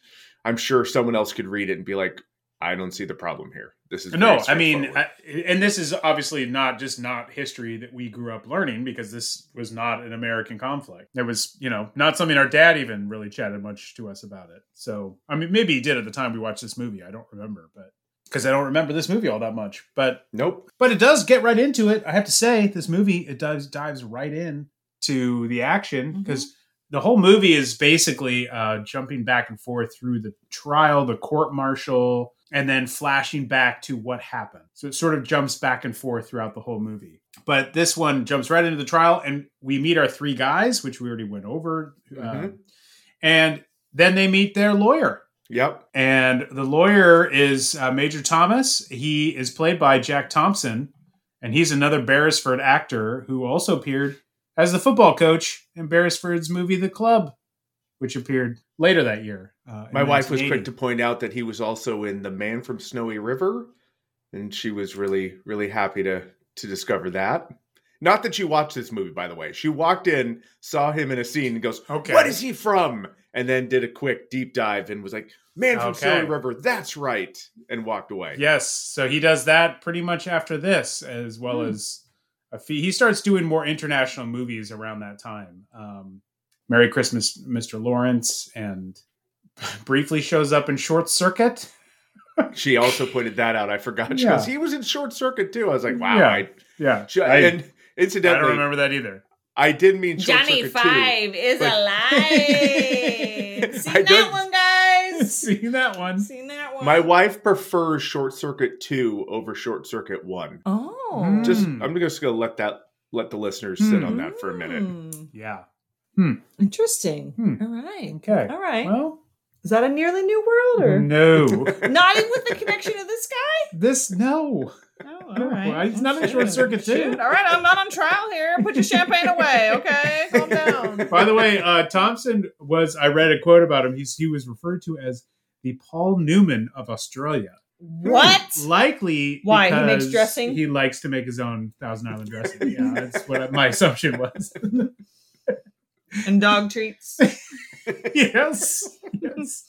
Speaker 3: I'm sure someone else could read it and be like, "I don't see the problem here. This is
Speaker 2: No, I mean. I, and this is obviously not just not history that we grew up learning because this was not an American conflict. It was, you know, not something our dad even really chatted much to us about it. So, I mean, maybe he did at the time we watched this movie. I don't remember, but because I don't remember this movie all that much. But
Speaker 3: nope.
Speaker 2: But it does get right into it. I have to say, this movie it does dives right in to the action because the whole movie is basically uh, jumping back and forth through the trial, the court martial, and then flashing back to what happened. So it sort of jumps back and forth throughout the whole movie. But this one jumps right into the trial, and we meet our three guys, which we already went over. Um, and then they meet their lawyer.
Speaker 3: Yep.
Speaker 2: And the lawyer is uh, Major Thomas. He is played by Jack Thompson, and he's another Beresford actor who also appeared as the football coach in Beresford's movie The Club, which appeared later that year. uh,
Speaker 3: My wife was quick to point out that he was also in The Man from Snowy River, and she was really, really happy to to discover that. Not that she watched this movie, by the way. She walked in, saw him in a scene, and goes,
Speaker 2: Okay.
Speaker 3: "What is he from?" And then did a quick deep dive and was like, "Man from
Speaker 2: Okay.
Speaker 3: Snowy River, that's right," and walked away.
Speaker 2: Yes, so he does that pretty much after this, as well
Speaker 3: Hmm.
Speaker 2: as a fee. He starts doing more international movies around that time. Um, Merry Christmas, Mr. Lawrence, and briefly shows up in Short Circuit.
Speaker 3: She also pointed that out. I forgot. She
Speaker 2: Yeah.
Speaker 3: goes, "He was in Short Circuit too." I was like, "Wow."
Speaker 2: Yeah.
Speaker 3: I,
Speaker 2: Yeah,
Speaker 3: She-
Speaker 2: I-
Speaker 3: and incidentally, I
Speaker 2: don't remember that either.
Speaker 3: I did mean Short
Speaker 1: Johnny
Speaker 3: Circuit
Speaker 1: Five
Speaker 3: too.
Speaker 1: is
Speaker 3: but-
Speaker 1: alive. Seen
Speaker 3: I
Speaker 1: that
Speaker 3: don't-
Speaker 1: one, guys?
Speaker 2: Seen that one?
Speaker 1: Seen that one?
Speaker 3: My wife prefers Short Circuit two over Short Circuit one.
Speaker 1: Oh.
Speaker 3: Just
Speaker 2: Hmm.
Speaker 3: I'm just gonna let that let the listeners sit on that for a minute.
Speaker 1: Mm.
Speaker 2: Yeah.
Speaker 1: Interesting.
Speaker 2: Hmm.
Speaker 1: All right.
Speaker 2: Okay.
Speaker 1: All right.
Speaker 2: Well,
Speaker 1: is that a nearly new world or
Speaker 2: no.
Speaker 1: not even with the connection of this guy?
Speaker 2: this no.
Speaker 1: Oh, all right.
Speaker 2: He's not in Short Circuit too.
Speaker 1: Shoot. All right, I'm not on trial here. Put your champagne away, okay? Calm down.
Speaker 2: By the way, uh, Thompson was. I read a quote about him. He's he was referred to as the Paul Newman of Australia.
Speaker 1: What?
Speaker 2: Likely,
Speaker 1: Why? He makes dressing?
Speaker 2: He likes to make his own Thousand Island dressing. Yeah, that's what my assumption was.
Speaker 1: And dog treats.
Speaker 2: yes, yes,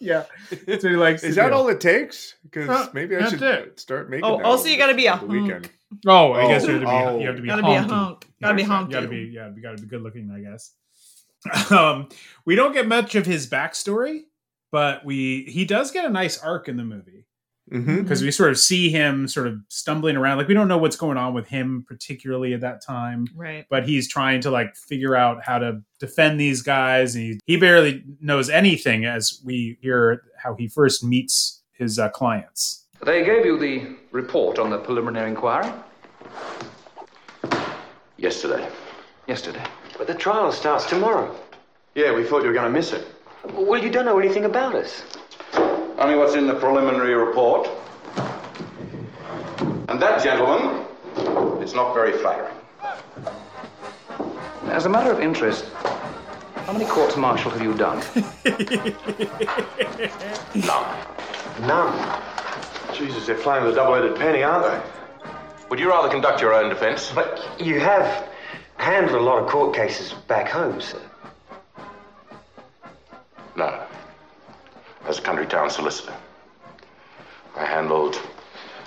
Speaker 2: yeah. That's what he likes.
Speaker 3: Is
Speaker 2: to
Speaker 3: that
Speaker 2: do.
Speaker 3: all it takes? Because
Speaker 2: Uh,
Speaker 3: maybe I should
Speaker 2: it.
Speaker 3: start making.
Speaker 1: Oh, also you gotta be a
Speaker 3: the weekend.
Speaker 2: Oh, I guess
Speaker 3: Oh,
Speaker 2: you have to be.
Speaker 3: oh.
Speaker 2: You have to be.
Speaker 1: Gotta be a hunk. Gotta be
Speaker 2: You gotta be. Yeah, you gotta be good looking. I guess. Um, we don't get much of his backstory, but we he does get a nice arc in the movie
Speaker 3: Mhm.
Speaker 2: because we sort of see him sort of stumbling around. Like we don't know what's going on with him particularly at that time,
Speaker 1: Right.
Speaker 2: but he's trying to like figure out how to defend these guys. And he, he barely knows anything as we hear how he first meets his uh, clients.
Speaker 13: They gave you the report on the preliminary inquiry?
Speaker 6: Yesterday.
Speaker 13: Yesterday.
Speaker 11: But the trial starts tomorrow.
Speaker 14: Yeah, we thought you were going to miss it.
Speaker 11: Well, you don't know anything about us.
Speaker 6: Only what's in the preliminary report. And that, gentlemen, is not very flattering.
Speaker 13: As a matter of interest, how many courts martial have you done?
Speaker 6: None.
Speaker 14: None. Jesus, they're playing with a double-headed penny, aren't they?
Speaker 6: Would you rather conduct your own defense?
Speaker 11: But you have handled a lot of court cases back home, sir.
Speaker 6: No. As a country town solicitor, I handled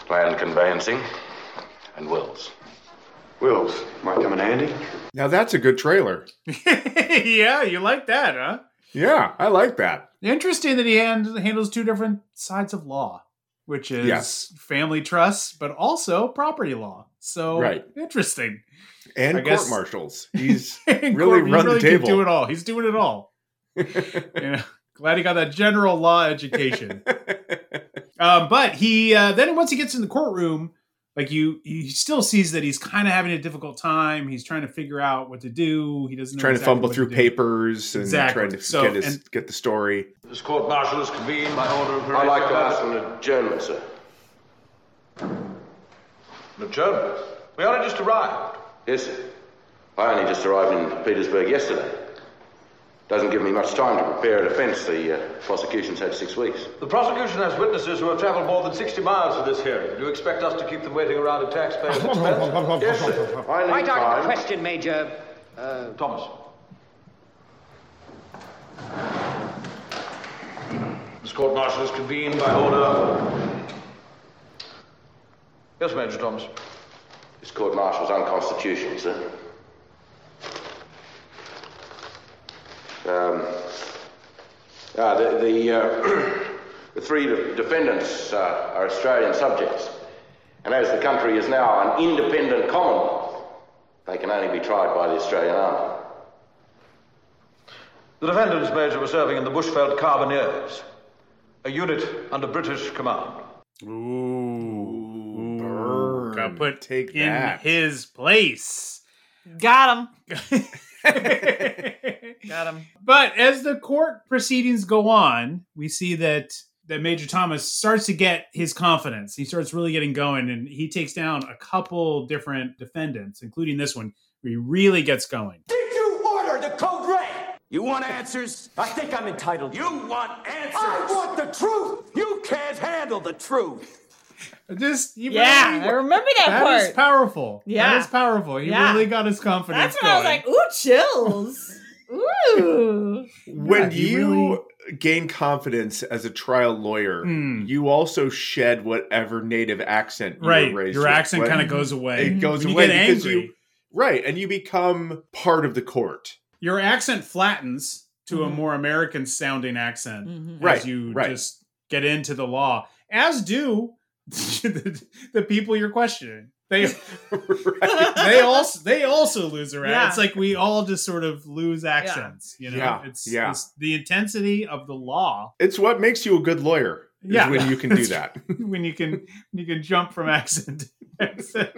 Speaker 6: land conveyancing and wills.
Speaker 14: Wills might come in handy.
Speaker 3: Now that's a good trailer.
Speaker 2: yeah, you like that, huh?
Speaker 3: Yeah, I like that.
Speaker 2: Interesting that he hand, handles two different sides of law, which is
Speaker 3: Yes.
Speaker 2: family trusts, but also property law. So
Speaker 3: Right.
Speaker 2: interesting.
Speaker 3: And
Speaker 2: I
Speaker 3: court
Speaker 2: guess-
Speaker 3: martials. He's really
Speaker 2: court, he
Speaker 3: run
Speaker 2: really
Speaker 3: the table.
Speaker 2: do it all. He's doing it all. yeah. Glad he got that general law education. um, but he uh, then once he gets in the courtroom, like you, he still sees that he's kind of having a difficult time. He's trying to figure out what to do. He doesn't know
Speaker 3: trying to fumble
Speaker 2: what
Speaker 3: through
Speaker 2: do.
Speaker 3: papers and
Speaker 2: Exactly.
Speaker 3: trying to
Speaker 2: So,
Speaker 3: get, his,
Speaker 2: and-
Speaker 3: get the story.
Speaker 6: This court martial is convened by order of
Speaker 7: I'd like to ask an adjournment, sir.
Speaker 6: An adjournment. We only just arrived.
Speaker 7: Yes, sir. I only just arrived in Pietersburg yesterday. Doesn't give me much time to prepare a defense. The uh, prosecution's had six weeks.
Speaker 6: The prosecution has witnesses who have traveled more than 60 miles for this hearing. Do you expect us to keep them waiting around at taxpayers' expense?
Speaker 7: Yes, sir. I
Speaker 15: Right
Speaker 7: need
Speaker 15: out of the question, Major. Uh,
Speaker 6: Thomas. This court martial is convened by order. Yes, Major Thomas.
Speaker 7: This court martial is unconstitutional, sir. Um, ah, the the, uh, The three de- defendants uh, are Australian subjects, and as the country is now an independent Commonwealth, they can only be tried by the Australian Army.
Speaker 16: The defendants, Major, were serving in the Bushveld Carbineers, a unit under British command.
Speaker 2: Ooh, got put
Speaker 3: Take
Speaker 2: in
Speaker 3: that.
Speaker 2: his place.
Speaker 1: Got him. Got him.
Speaker 2: But as the court proceedings go on, we see that that Major Thomas starts to get his confidence. He starts really getting going, and he takes down a couple different defendants, including this one, where he really gets going.
Speaker 10: Did you order the code red? You want answers? I think I'm entitled. You want answers? I want the truth. You can't handle the truth.
Speaker 2: Just you
Speaker 1: Yeah,
Speaker 2: really-
Speaker 1: I remember that part.
Speaker 2: That is powerful.
Speaker 1: Yeah.
Speaker 2: that is powerful. He
Speaker 1: Yeah.
Speaker 2: really got his confidence
Speaker 1: That's when I was like, ooh, chills. Ooh.
Speaker 3: When
Speaker 2: Yeah,
Speaker 3: you
Speaker 2: really-
Speaker 3: gain confidence as a trial lawyer,
Speaker 2: Mm.
Speaker 3: you also shed whatever native accent you
Speaker 2: right,
Speaker 3: were raised
Speaker 2: your
Speaker 3: with.
Speaker 2: accent kind of goes away.
Speaker 3: It goes
Speaker 2: When you
Speaker 3: away
Speaker 2: get
Speaker 3: because
Speaker 2: angry.
Speaker 3: you right, and you become part of the court.
Speaker 2: your accent flattens to a
Speaker 1: Mhm.
Speaker 2: more American sounding accent
Speaker 1: Mhm.
Speaker 2: as
Speaker 3: Right,
Speaker 2: you
Speaker 3: right.
Speaker 2: just get into the law, as do the, the people you're questioning. They they also they also lose their
Speaker 1: Yeah.
Speaker 2: It's like we all just sort of lose accents. You know,
Speaker 3: Yeah,
Speaker 2: it's,
Speaker 3: yeah.
Speaker 2: it's the intensity of the law
Speaker 3: It's what makes you a good lawyer. is
Speaker 2: Yeah.
Speaker 3: when you can do that.
Speaker 2: when you can you can jump from accent to accent.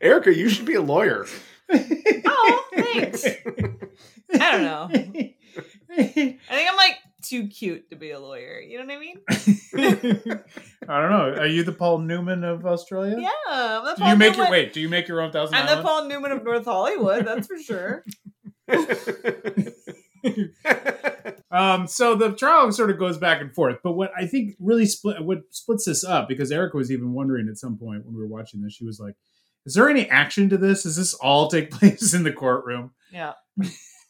Speaker 3: Erica, you should be a lawyer.
Speaker 1: Oh, thanks. I don't know. I think I'm like too cute to be a lawyer. You know what I mean?
Speaker 2: I don't know. Are you the Paul Newman of Australia?
Speaker 1: Yeah.
Speaker 2: Do you make
Speaker 1: Newman.
Speaker 2: your wait? Do you make your own thousand
Speaker 1: I'm the Paul Newman of North Hollywood. That's for sure.
Speaker 2: Um, so the trial sort of goes back and forth, but what I think really split what splits this up because Erica was even wondering at some point when we were watching this, she was like, "Is there any action to this? Does this all take place in the courtroom?"
Speaker 1: Yeah.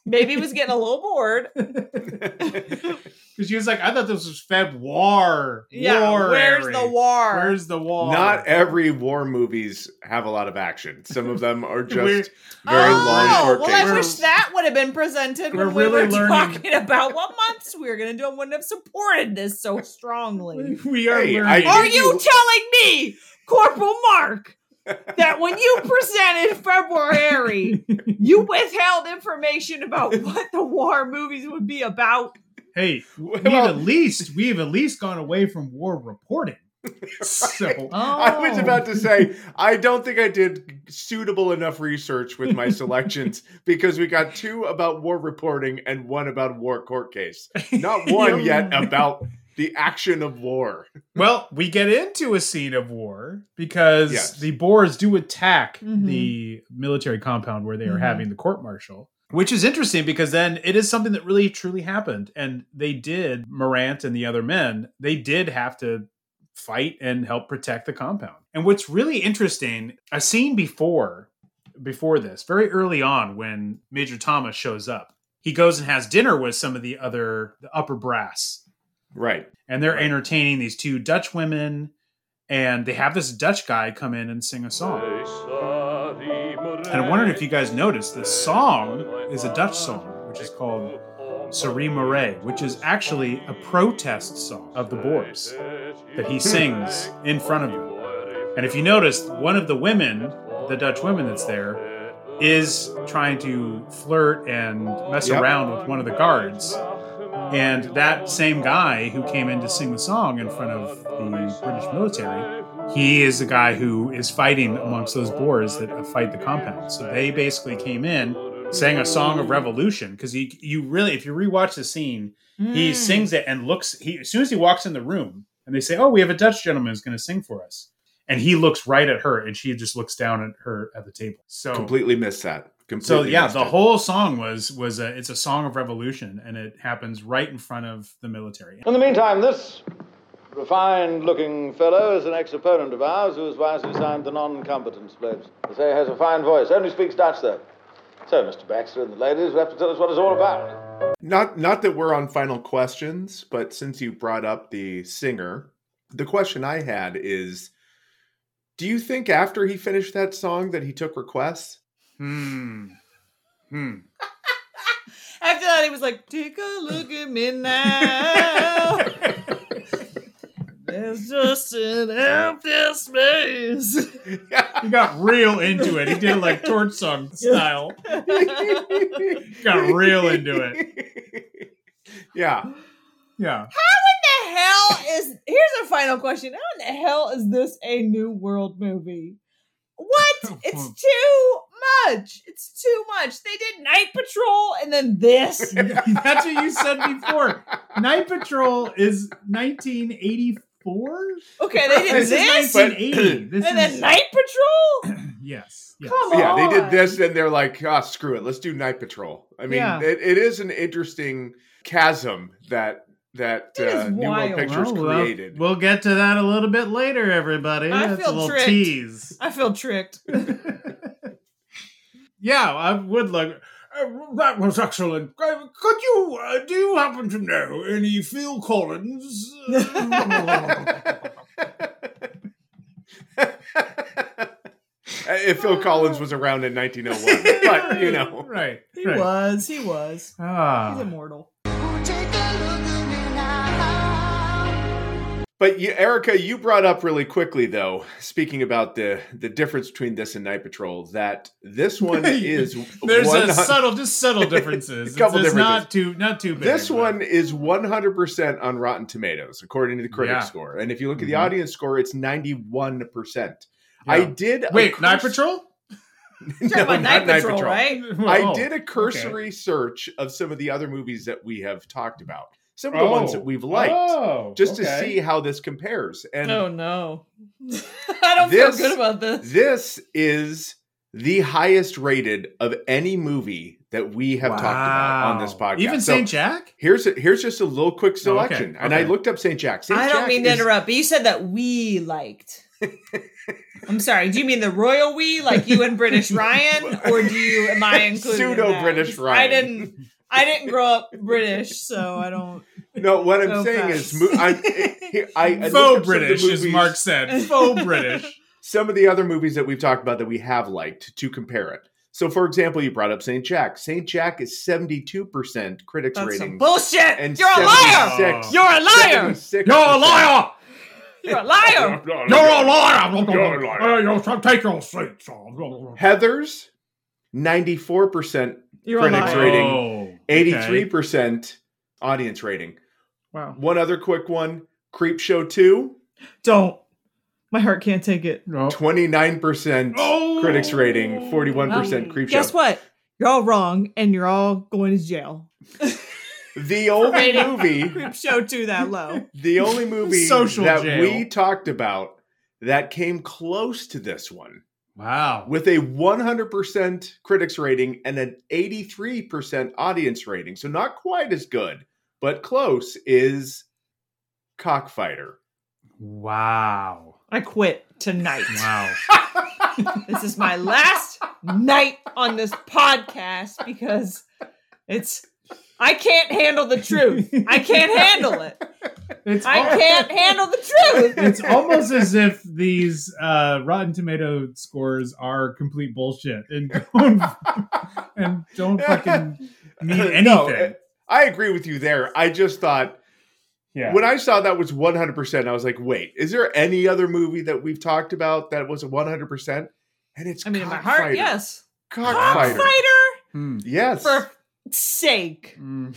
Speaker 1: Baby was getting a little bored.
Speaker 2: Because she was like, "I thought this was Feb War.
Speaker 1: Yeah.
Speaker 2: war
Speaker 1: Where's
Speaker 2: area.
Speaker 1: the war?
Speaker 2: Where's the war?
Speaker 3: Not every war movies have a lot of action. Some of them are just very
Speaker 1: oh,
Speaker 3: long court
Speaker 1: well,
Speaker 3: cases.
Speaker 1: I wish that would have been presented
Speaker 2: We're
Speaker 1: when we
Speaker 2: really
Speaker 1: were
Speaker 2: learning-
Speaker 1: talking about what months we were going to do. I wouldn't have supported this so strongly.
Speaker 2: We are
Speaker 3: Hey,
Speaker 2: learning.
Speaker 3: I-
Speaker 1: Are you
Speaker 3: you-
Speaker 1: telling me, Corporal Marc, that when you presented February, you withheld information about what the war movies would be about?
Speaker 2: hey, we've
Speaker 3: Well-
Speaker 2: at least we've at least gone away from war reporting. So
Speaker 3: I was
Speaker 1: Oh.
Speaker 3: about to say, I don't think I did suitable enough research with my selections because we got two about war reporting and one about war court case. Not one yet about the action of war.
Speaker 2: Well, we get into a scene of war because
Speaker 3: Yes.
Speaker 2: the Boers do attack
Speaker 1: Mhm.
Speaker 2: the military compound where they are
Speaker 1: Mhm.
Speaker 2: having the court martial, which is interesting because then it is something that really truly happened. And they did, Morant and the other men, they did have to fight and help protect the compound. And what's really interesting, a scene before before this, very early on when Major Thomas shows up, he goes and has dinner with some of the other the upper brass
Speaker 3: Right.
Speaker 2: and they're
Speaker 3: Right.
Speaker 2: entertaining these two Dutch women, and they have this Dutch guy come in and sing a song. And I'm wondering if you guys noticed the song is a Dutch song, which is called Sarie Marais, which is actually a protest song of the Boers that he sings in front of them. And if you notice, one of the women, the Dutch women that's there, is trying to flirt and mess
Speaker 3: Yep.
Speaker 2: around with one of the guards. And that same guy who came in to sing the song in front of the British military, he is the guy who is fighting amongst those Boers that fight the compound. So they basically came in, sang a song of revolution because you you really, if you rewatch the scene, he
Speaker 1: Mm.
Speaker 2: sings it and looks. He as soon as he walks in the room and they say, "Oh, we have a Dutch gentleman who's going to sing for us," and he looks right at her and she just looks down at her at the table. So
Speaker 3: Completely missed that.
Speaker 2: So yeah, the
Speaker 3: it.
Speaker 2: whole song was was a it's a song of revolution, and it happens right in front of the military.
Speaker 16: In the meantime, this refined looking fellow is an ex opponent of ours who has wisely signed the non competence pledge. They say he has a fine voice, only speaks Dutch though. So, Mr. Baxter and the ladies will have to tell us what it's all about.
Speaker 3: Not not that we're on final questions, but since you brought up the singer, the question I had is do you think after he finished that song that he took requests?
Speaker 2: Hmm. Hmm.
Speaker 1: After that, he was like, "Take a look at me now." There's just an empty space.
Speaker 2: He got real into it. He did it like torch song style. got real into it.
Speaker 3: Yeah.
Speaker 2: Yeah.
Speaker 1: How in the hell is here's a final question. How in the hell is this a new world movie? What? It's too much. It's too much. They did Night Patrol and then this.
Speaker 2: That's what you said before. Night Patrol is 1984.
Speaker 1: Okay, they did
Speaker 2: This
Speaker 1: this,
Speaker 2: is 1980. This
Speaker 1: and
Speaker 2: is
Speaker 1: then Night Patrol.
Speaker 2: yes. yes.
Speaker 1: Come
Speaker 3: yeah, they did this, and they're like, "Ah, screw it, let's do Night Patrol." I mean,
Speaker 1: Yeah.
Speaker 3: it, it is an interesting chasm that that uh, New World
Speaker 1: wild.
Speaker 3: Pictures
Speaker 2: Well, we'll-
Speaker 3: created.
Speaker 2: We'll get to that a little bit later, everybody.
Speaker 1: I
Speaker 2: That's
Speaker 1: feel
Speaker 2: a little
Speaker 1: tricked.
Speaker 2: tease.
Speaker 1: I feel tricked.
Speaker 2: Yeah, I would like. Uh, that was excellent. Uh, Could you, uh, do you happen to know any Phil Collins?
Speaker 3: if Phil Collins was around in 1901, but you know,
Speaker 2: right.
Speaker 1: He
Speaker 2: right.
Speaker 1: was. He was. He's
Speaker 2: Ah.
Speaker 1: immortal.
Speaker 3: But you, Erica, you brought up really quickly, though, speaking about the the difference between this and Night Patrol, that this one is
Speaker 2: There's a subtle, just subtle differences.
Speaker 3: A couple
Speaker 2: it's, it's
Speaker 3: differences.
Speaker 2: not too, not too big.
Speaker 3: This
Speaker 2: but-
Speaker 3: one is 100% on Rotten Tomatoes, according to the critic
Speaker 2: Yeah.
Speaker 3: score. And if you look at the
Speaker 2: Mhm.
Speaker 3: audience score, it's 91%. I did a
Speaker 2: Wait, Night Patrol?
Speaker 3: No, not
Speaker 1: Night Patrol, right?
Speaker 3: I did a
Speaker 2: okay.
Speaker 3: cursory search of some of the other movies that we have talked about. Some of the ones that
Speaker 2: Oh.
Speaker 3: we've liked,
Speaker 2: Oh,
Speaker 3: just to see how this compares. And
Speaker 1: oh no. I don't
Speaker 3: This-
Speaker 1: feel good about this.
Speaker 3: this is the highest rated of any movie that we have talked about on this podcast.
Speaker 2: Even
Speaker 3: So
Speaker 2: Saint Jack?
Speaker 3: Here's a, here's just a little quick oh,
Speaker 2: okay,
Speaker 3: selection, and I looked up Saint Jack. Saint
Speaker 1: I don't
Speaker 3: Jack
Speaker 1: mean to
Speaker 3: is-
Speaker 1: interrupt, but you said that we liked. I'm sorry. Do you mean the royal we, like you and British Ryan, or do you? Am I included? in
Speaker 3: Pseudo
Speaker 1: that?
Speaker 3: British Ryan.
Speaker 1: I didn't. I didn't grow up British, so I don't.
Speaker 3: No, what I'm
Speaker 1: Go
Speaker 3: saying
Speaker 1: fast.
Speaker 3: is, mo- I, I, I looked up some
Speaker 2: Faux
Speaker 3: of the
Speaker 2: British, as Marc said. Faux British.
Speaker 3: Some of the other movies that we've talked about that we have liked to compare it. So, for example, you brought up Saint Jack. Saint Jack is 72% critics
Speaker 1: That's some
Speaker 3: rating.
Speaker 1: bullshit.
Speaker 3: and
Speaker 1: You're a liar.
Speaker 3: 76
Speaker 1: You're a liar.
Speaker 3: 76%.
Speaker 2: You're a liar!
Speaker 1: You're a liar.
Speaker 2: You're a liar!
Speaker 3: You're a liar.
Speaker 2: You'll take your seats.
Speaker 3: Heathers 94%
Speaker 1: You're a
Speaker 3: critics
Speaker 1: liar.
Speaker 3: rating,
Speaker 2: Oh, okay.
Speaker 3: 83% audience rating.
Speaker 1: Wow.
Speaker 3: One other quick one Creepshow 2,
Speaker 1: Don't. My heart can't take it.
Speaker 2: No.
Speaker 3: 29%
Speaker 2: Oh.
Speaker 3: critics rating, 41%
Speaker 1: Well,
Speaker 3: Creepshow.
Speaker 1: Guess what? You're all wrong, and you're all going to jail.
Speaker 3: The only movie
Speaker 1: Creepshow two that low.
Speaker 3: the only movie
Speaker 2: Social
Speaker 3: that
Speaker 2: jail.
Speaker 3: we talked about that came close to this one
Speaker 2: Wow.
Speaker 3: with a 100% critics rating and an 83% audience rating. So not quite as good, but close is Cockfighter.
Speaker 2: Wow.
Speaker 1: I quit tonight.
Speaker 2: Wow.
Speaker 1: this is my last night on this podcast because it's I can't handle the truth. I can't handle it.
Speaker 2: It's
Speaker 1: I
Speaker 2: al-
Speaker 1: can't handle the truth.
Speaker 2: It's almost as if these uh, Rotten Tomato scores are complete bullshit and don't and don't fucking mean anything.
Speaker 3: No, I agree with you there. I just thought
Speaker 2: yeah.
Speaker 3: when I saw that was 100%, I was like, wait, is there any other movie that we've talked about that was 100%? And it's
Speaker 1: I mean, in my heart,
Speaker 3: Cockfighter.
Speaker 1: yes.
Speaker 3: Cockfighter.
Speaker 1: Cockfighter,
Speaker 2: Hmm.
Speaker 3: Yes.
Speaker 1: for sake.
Speaker 2: Mm.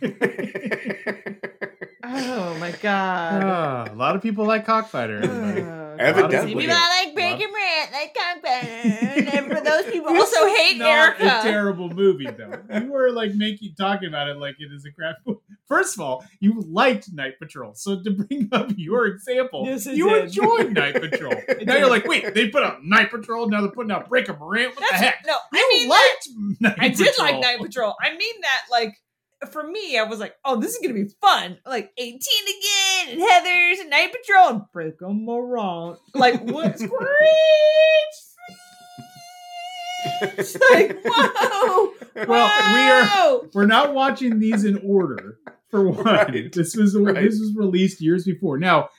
Speaker 1: Oh my god.
Speaker 2: Ah, a lot of people like Cockfighter. everybody.
Speaker 1: Uh,
Speaker 3: Evidently.
Speaker 1: People I like Breaker Morant, like Cockfighter. And for those people also hate
Speaker 2: not
Speaker 1: Erica.
Speaker 2: a terrible movie though. You were like making talking about it like it is a crap movie. First of all, you liked Night Patrol, so to bring up your example,
Speaker 1: Yes,
Speaker 2: you
Speaker 1: did.
Speaker 2: enjoyed Night Patrol. now you're like, wait, they put out Night Patrol, now they're putting out Breaker Morant. What
Speaker 1: That's,
Speaker 2: the heck?
Speaker 1: No, I
Speaker 2: You
Speaker 1: mean that,
Speaker 2: liked Night
Speaker 1: I did like Night Patrol. I mean that like for me, I was like, oh, this is gonna be fun. Like 18 again, and Heathers and Night Patrol and break 'em around. Like what screech? It's like, whoa.
Speaker 2: Well, we are we're not watching these in order. For one,
Speaker 3: Right.
Speaker 2: this was
Speaker 3: Right.
Speaker 2: this was released years before. Now,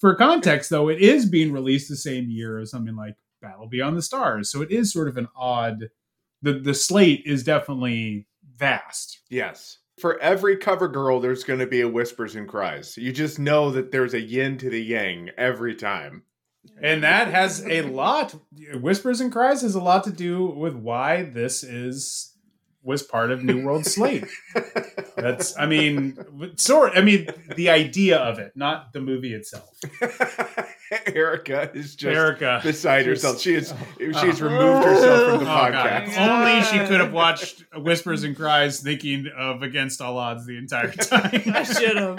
Speaker 2: for context, though, it is being released the same year as something like Battle Beyond the Stars, so it is sort of an odd. The the slate is definitely vast.
Speaker 3: Yes. For every cover girl, there's going to be a whispers and cries. You just know that there's a yin to the yang every time.
Speaker 2: And that has a lot. Whispers and Cries has a lot to do with why this is was part of New World Slate. That's, I mean, sort. I mean, the idea of it, not the movie itself.
Speaker 3: Erica is just
Speaker 2: Erica
Speaker 3: beside
Speaker 2: just-
Speaker 3: herself. She is oh. she's
Speaker 2: Oh.
Speaker 3: removed herself from the
Speaker 2: Oh,
Speaker 3: podcast.
Speaker 2: If Only she could have watched Whispers and Cries, thinking of Against All Odds the entire time.
Speaker 1: I should have.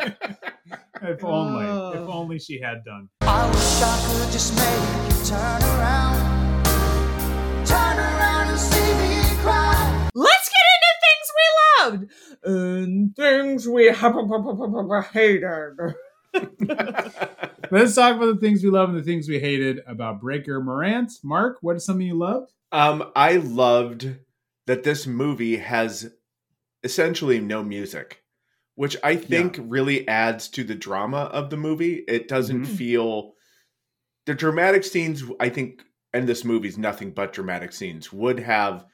Speaker 2: if only, if oh. only she had done.
Speaker 17: I wish I could just make you turn around. Turn around and see me cry.
Speaker 1: Let's get into things we loved and things we hated.
Speaker 2: Let's talk about the things we love and the things we hated about Breaker Morant. Marc, what is something you loved?
Speaker 3: Um, I loved that this movie has essentially no music, which I think really adds to the drama of the movie. It doesn't
Speaker 2: Mhm.
Speaker 3: feel the dramatic scenes. I think, and this movie's nothing but dramatic scenes would have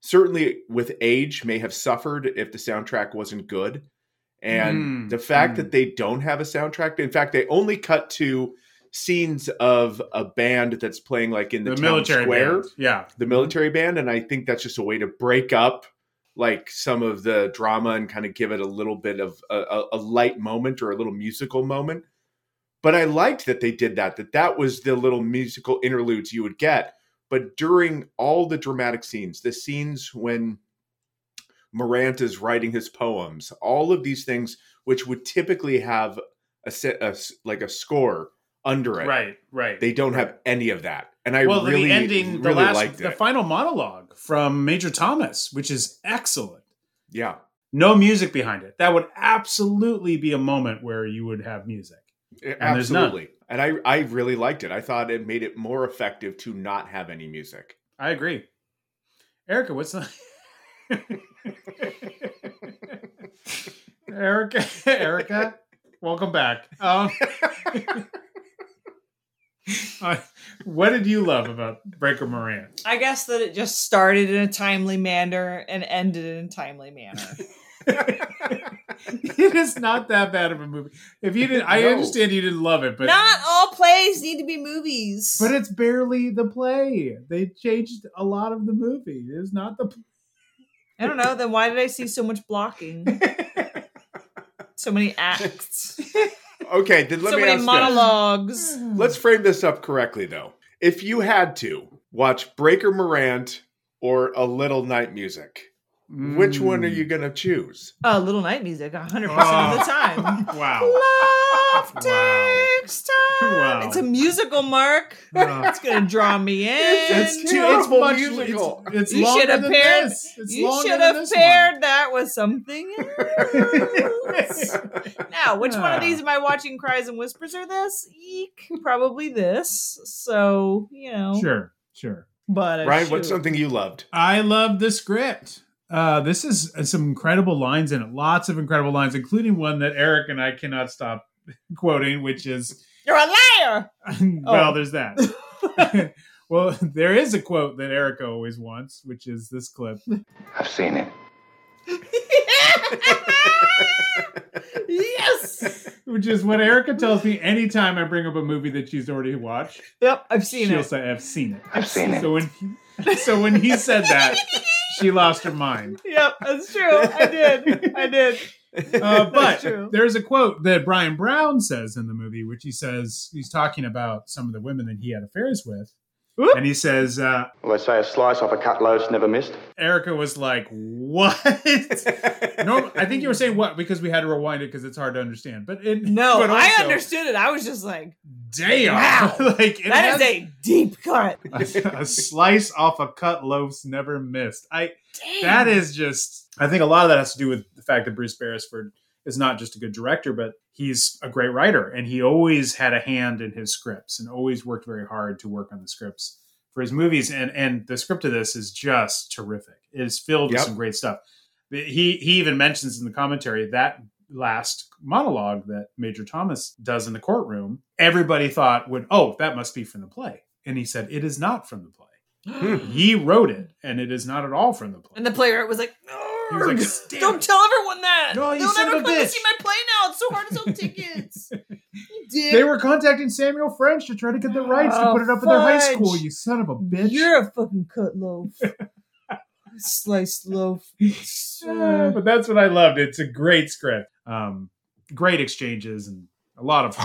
Speaker 3: certainly with age may have suffered if the soundtrack wasn't good. And
Speaker 2: Mm,
Speaker 3: the fact
Speaker 2: mm.
Speaker 3: that they don't have a soundtrack, in fact, they only cut to scenes of a band that's playing like in the,
Speaker 2: The
Speaker 3: town
Speaker 2: military
Speaker 3: square
Speaker 2: band, yeah.
Speaker 3: the military band and i think that's just a way to break up like some of the drama and kind of give it a little bit of a, a, a light moment or a little musical moment but i liked that they did that that that was the little musical interludes you would get but during all the dramatic scenes the scenes when morant is writing his poems all of these things which would typically have a set a like a score under it
Speaker 2: Right, right.
Speaker 3: they don't have any of that and i
Speaker 2: well,
Speaker 3: really
Speaker 2: the ending, the last,
Speaker 3: liked
Speaker 2: the final monologue from Major Thomas, which is excellent.
Speaker 3: yeah
Speaker 2: No music behind it. That would absolutely be a moment where you would have music. Eh, and.
Speaker 3: Absolutely. And I, I really liked it. I thought it made it more effective to not have any music.
Speaker 2: I agree. Erica, what's the Erica? Erica, welcome back. Um, uh, what did you love about Breaker Moran?
Speaker 1: I guess that it just started in a timely manner and ended in a timely manner.
Speaker 2: it is not that bad of a movie. If you didn't, I
Speaker 1: No.
Speaker 2: understand you didn't love it, but
Speaker 1: Not all plays need to be movies.
Speaker 2: but it's barely the play. They changed a lot of the movie. It's not the.
Speaker 1: I don't know. Then why did I see so much blocking? so many acts.
Speaker 3: Okay, then let
Speaker 1: so
Speaker 3: me
Speaker 1: many
Speaker 3: ask this.
Speaker 1: monologues.
Speaker 3: Let's frame this up correctly, though. If you had to watch Breaker Morant or A Little Night Music, which one are you going to choose?
Speaker 1: Uh, little night music, 100% of the
Speaker 3: Oh.
Speaker 1: time.
Speaker 2: Wow.
Speaker 1: Love takes time.
Speaker 2: Wow.
Speaker 1: It's a musical, Marc.
Speaker 2: Oh.
Speaker 1: It's going to draw me in.
Speaker 2: It's too. It's
Speaker 3: terrible
Speaker 2: much.
Speaker 3: musical.
Speaker 2: It's, it's
Speaker 1: you should have paired.
Speaker 2: this. It's
Speaker 1: you should have
Speaker 2: this
Speaker 1: paired that with something else. now, which one
Speaker 2: Ah.
Speaker 1: of these am I watching? Cries and whispers or this? Eek, probably this. So you know.
Speaker 2: Sure, sure.
Speaker 1: But Right,
Speaker 3: Ryan, what's something you loved?
Speaker 2: I love the script. Uh, this is uh, some incredible lines in it. Lots of incredible lines, including one that Eric and I cannot stop quoting, which is,
Speaker 1: You're a liar.
Speaker 2: well,
Speaker 1: Oh.
Speaker 2: there's that. well, there is a quote that Erica always wants, which is this clip.
Speaker 13: I've seen it.
Speaker 1: yes.
Speaker 2: Which is what Erica tells me anytime I bring up a movie that she's already watched.
Speaker 1: Yep, I've seen
Speaker 2: She'll
Speaker 1: it.
Speaker 2: say, "I've seen it."
Speaker 13: I've seen it.
Speaker 2: So when he, so when he said that, she lost her mind.
Speaker 1: Yep, that's true. I did. I did.
Speaker 2: Uh, but there's a quote that Bryan Brown says in the movie, which he says he's talking about some of the women that he had affairs with, and he says uh,
Speaker 9: Well, they say a slice off a cut loaf's never missed.
Speaker 2: Erica was like, "What?" no, I think you were saying what because we had to rewind it because it's hard to understand. But it,
Speaker 1: No,
Speaker 2: but
Speaker 1: I understood it. I was just like,
Speaker 2: Damn,
Speaker 1: Wow.
Speaker 2: like it
Speaker 1: that is
Speaker 2: has-
Speaker 1: a deep cut.
Speaker 2: a, a slice off a cut loaf's never missed. I that is just I think a lot of that has to do with the fact that Bruce Beresford is not just a good director, but he's a great writer and he always had a hand in his scripts and always worked very hard to work on the scripts for his movies. And and the script of this is just terrific. It is filled with some great stuff. He he even mentions in the commentary that last monologue that Major Thomas does in the courtroom, everybody thought would, oh, that must be from the play. And he said, it is not from the play. he wrote it, and it is not at all from the play.
Speaker 1: And the playwright was like, "Oh."
Speaker 2: He was like!
Speaker 1: Don't tell everyone that.
Speaker 2: No, you
Speaker 1: They'll
Speaker 2: son
Speaker 1: never
Speaker 2: of a
Speaker 1: come to
Speaker 2: bitch.
Speaker 1: see my play now. It's so hard to sell tickets. You.
Speaker 2: They were contacting Samuel French to try to get the rights to
Speaker 1: Oh,
Speaker 2: put it up in their high
Speaker 1: fudge.
Speaker 2: school. You son of a bitch!
Speaker 1: You're a fucking cut loaf. Sliced loaf.
Speaker 2: But that's what I loved. It's a great script. Um, great exchanges and a lot of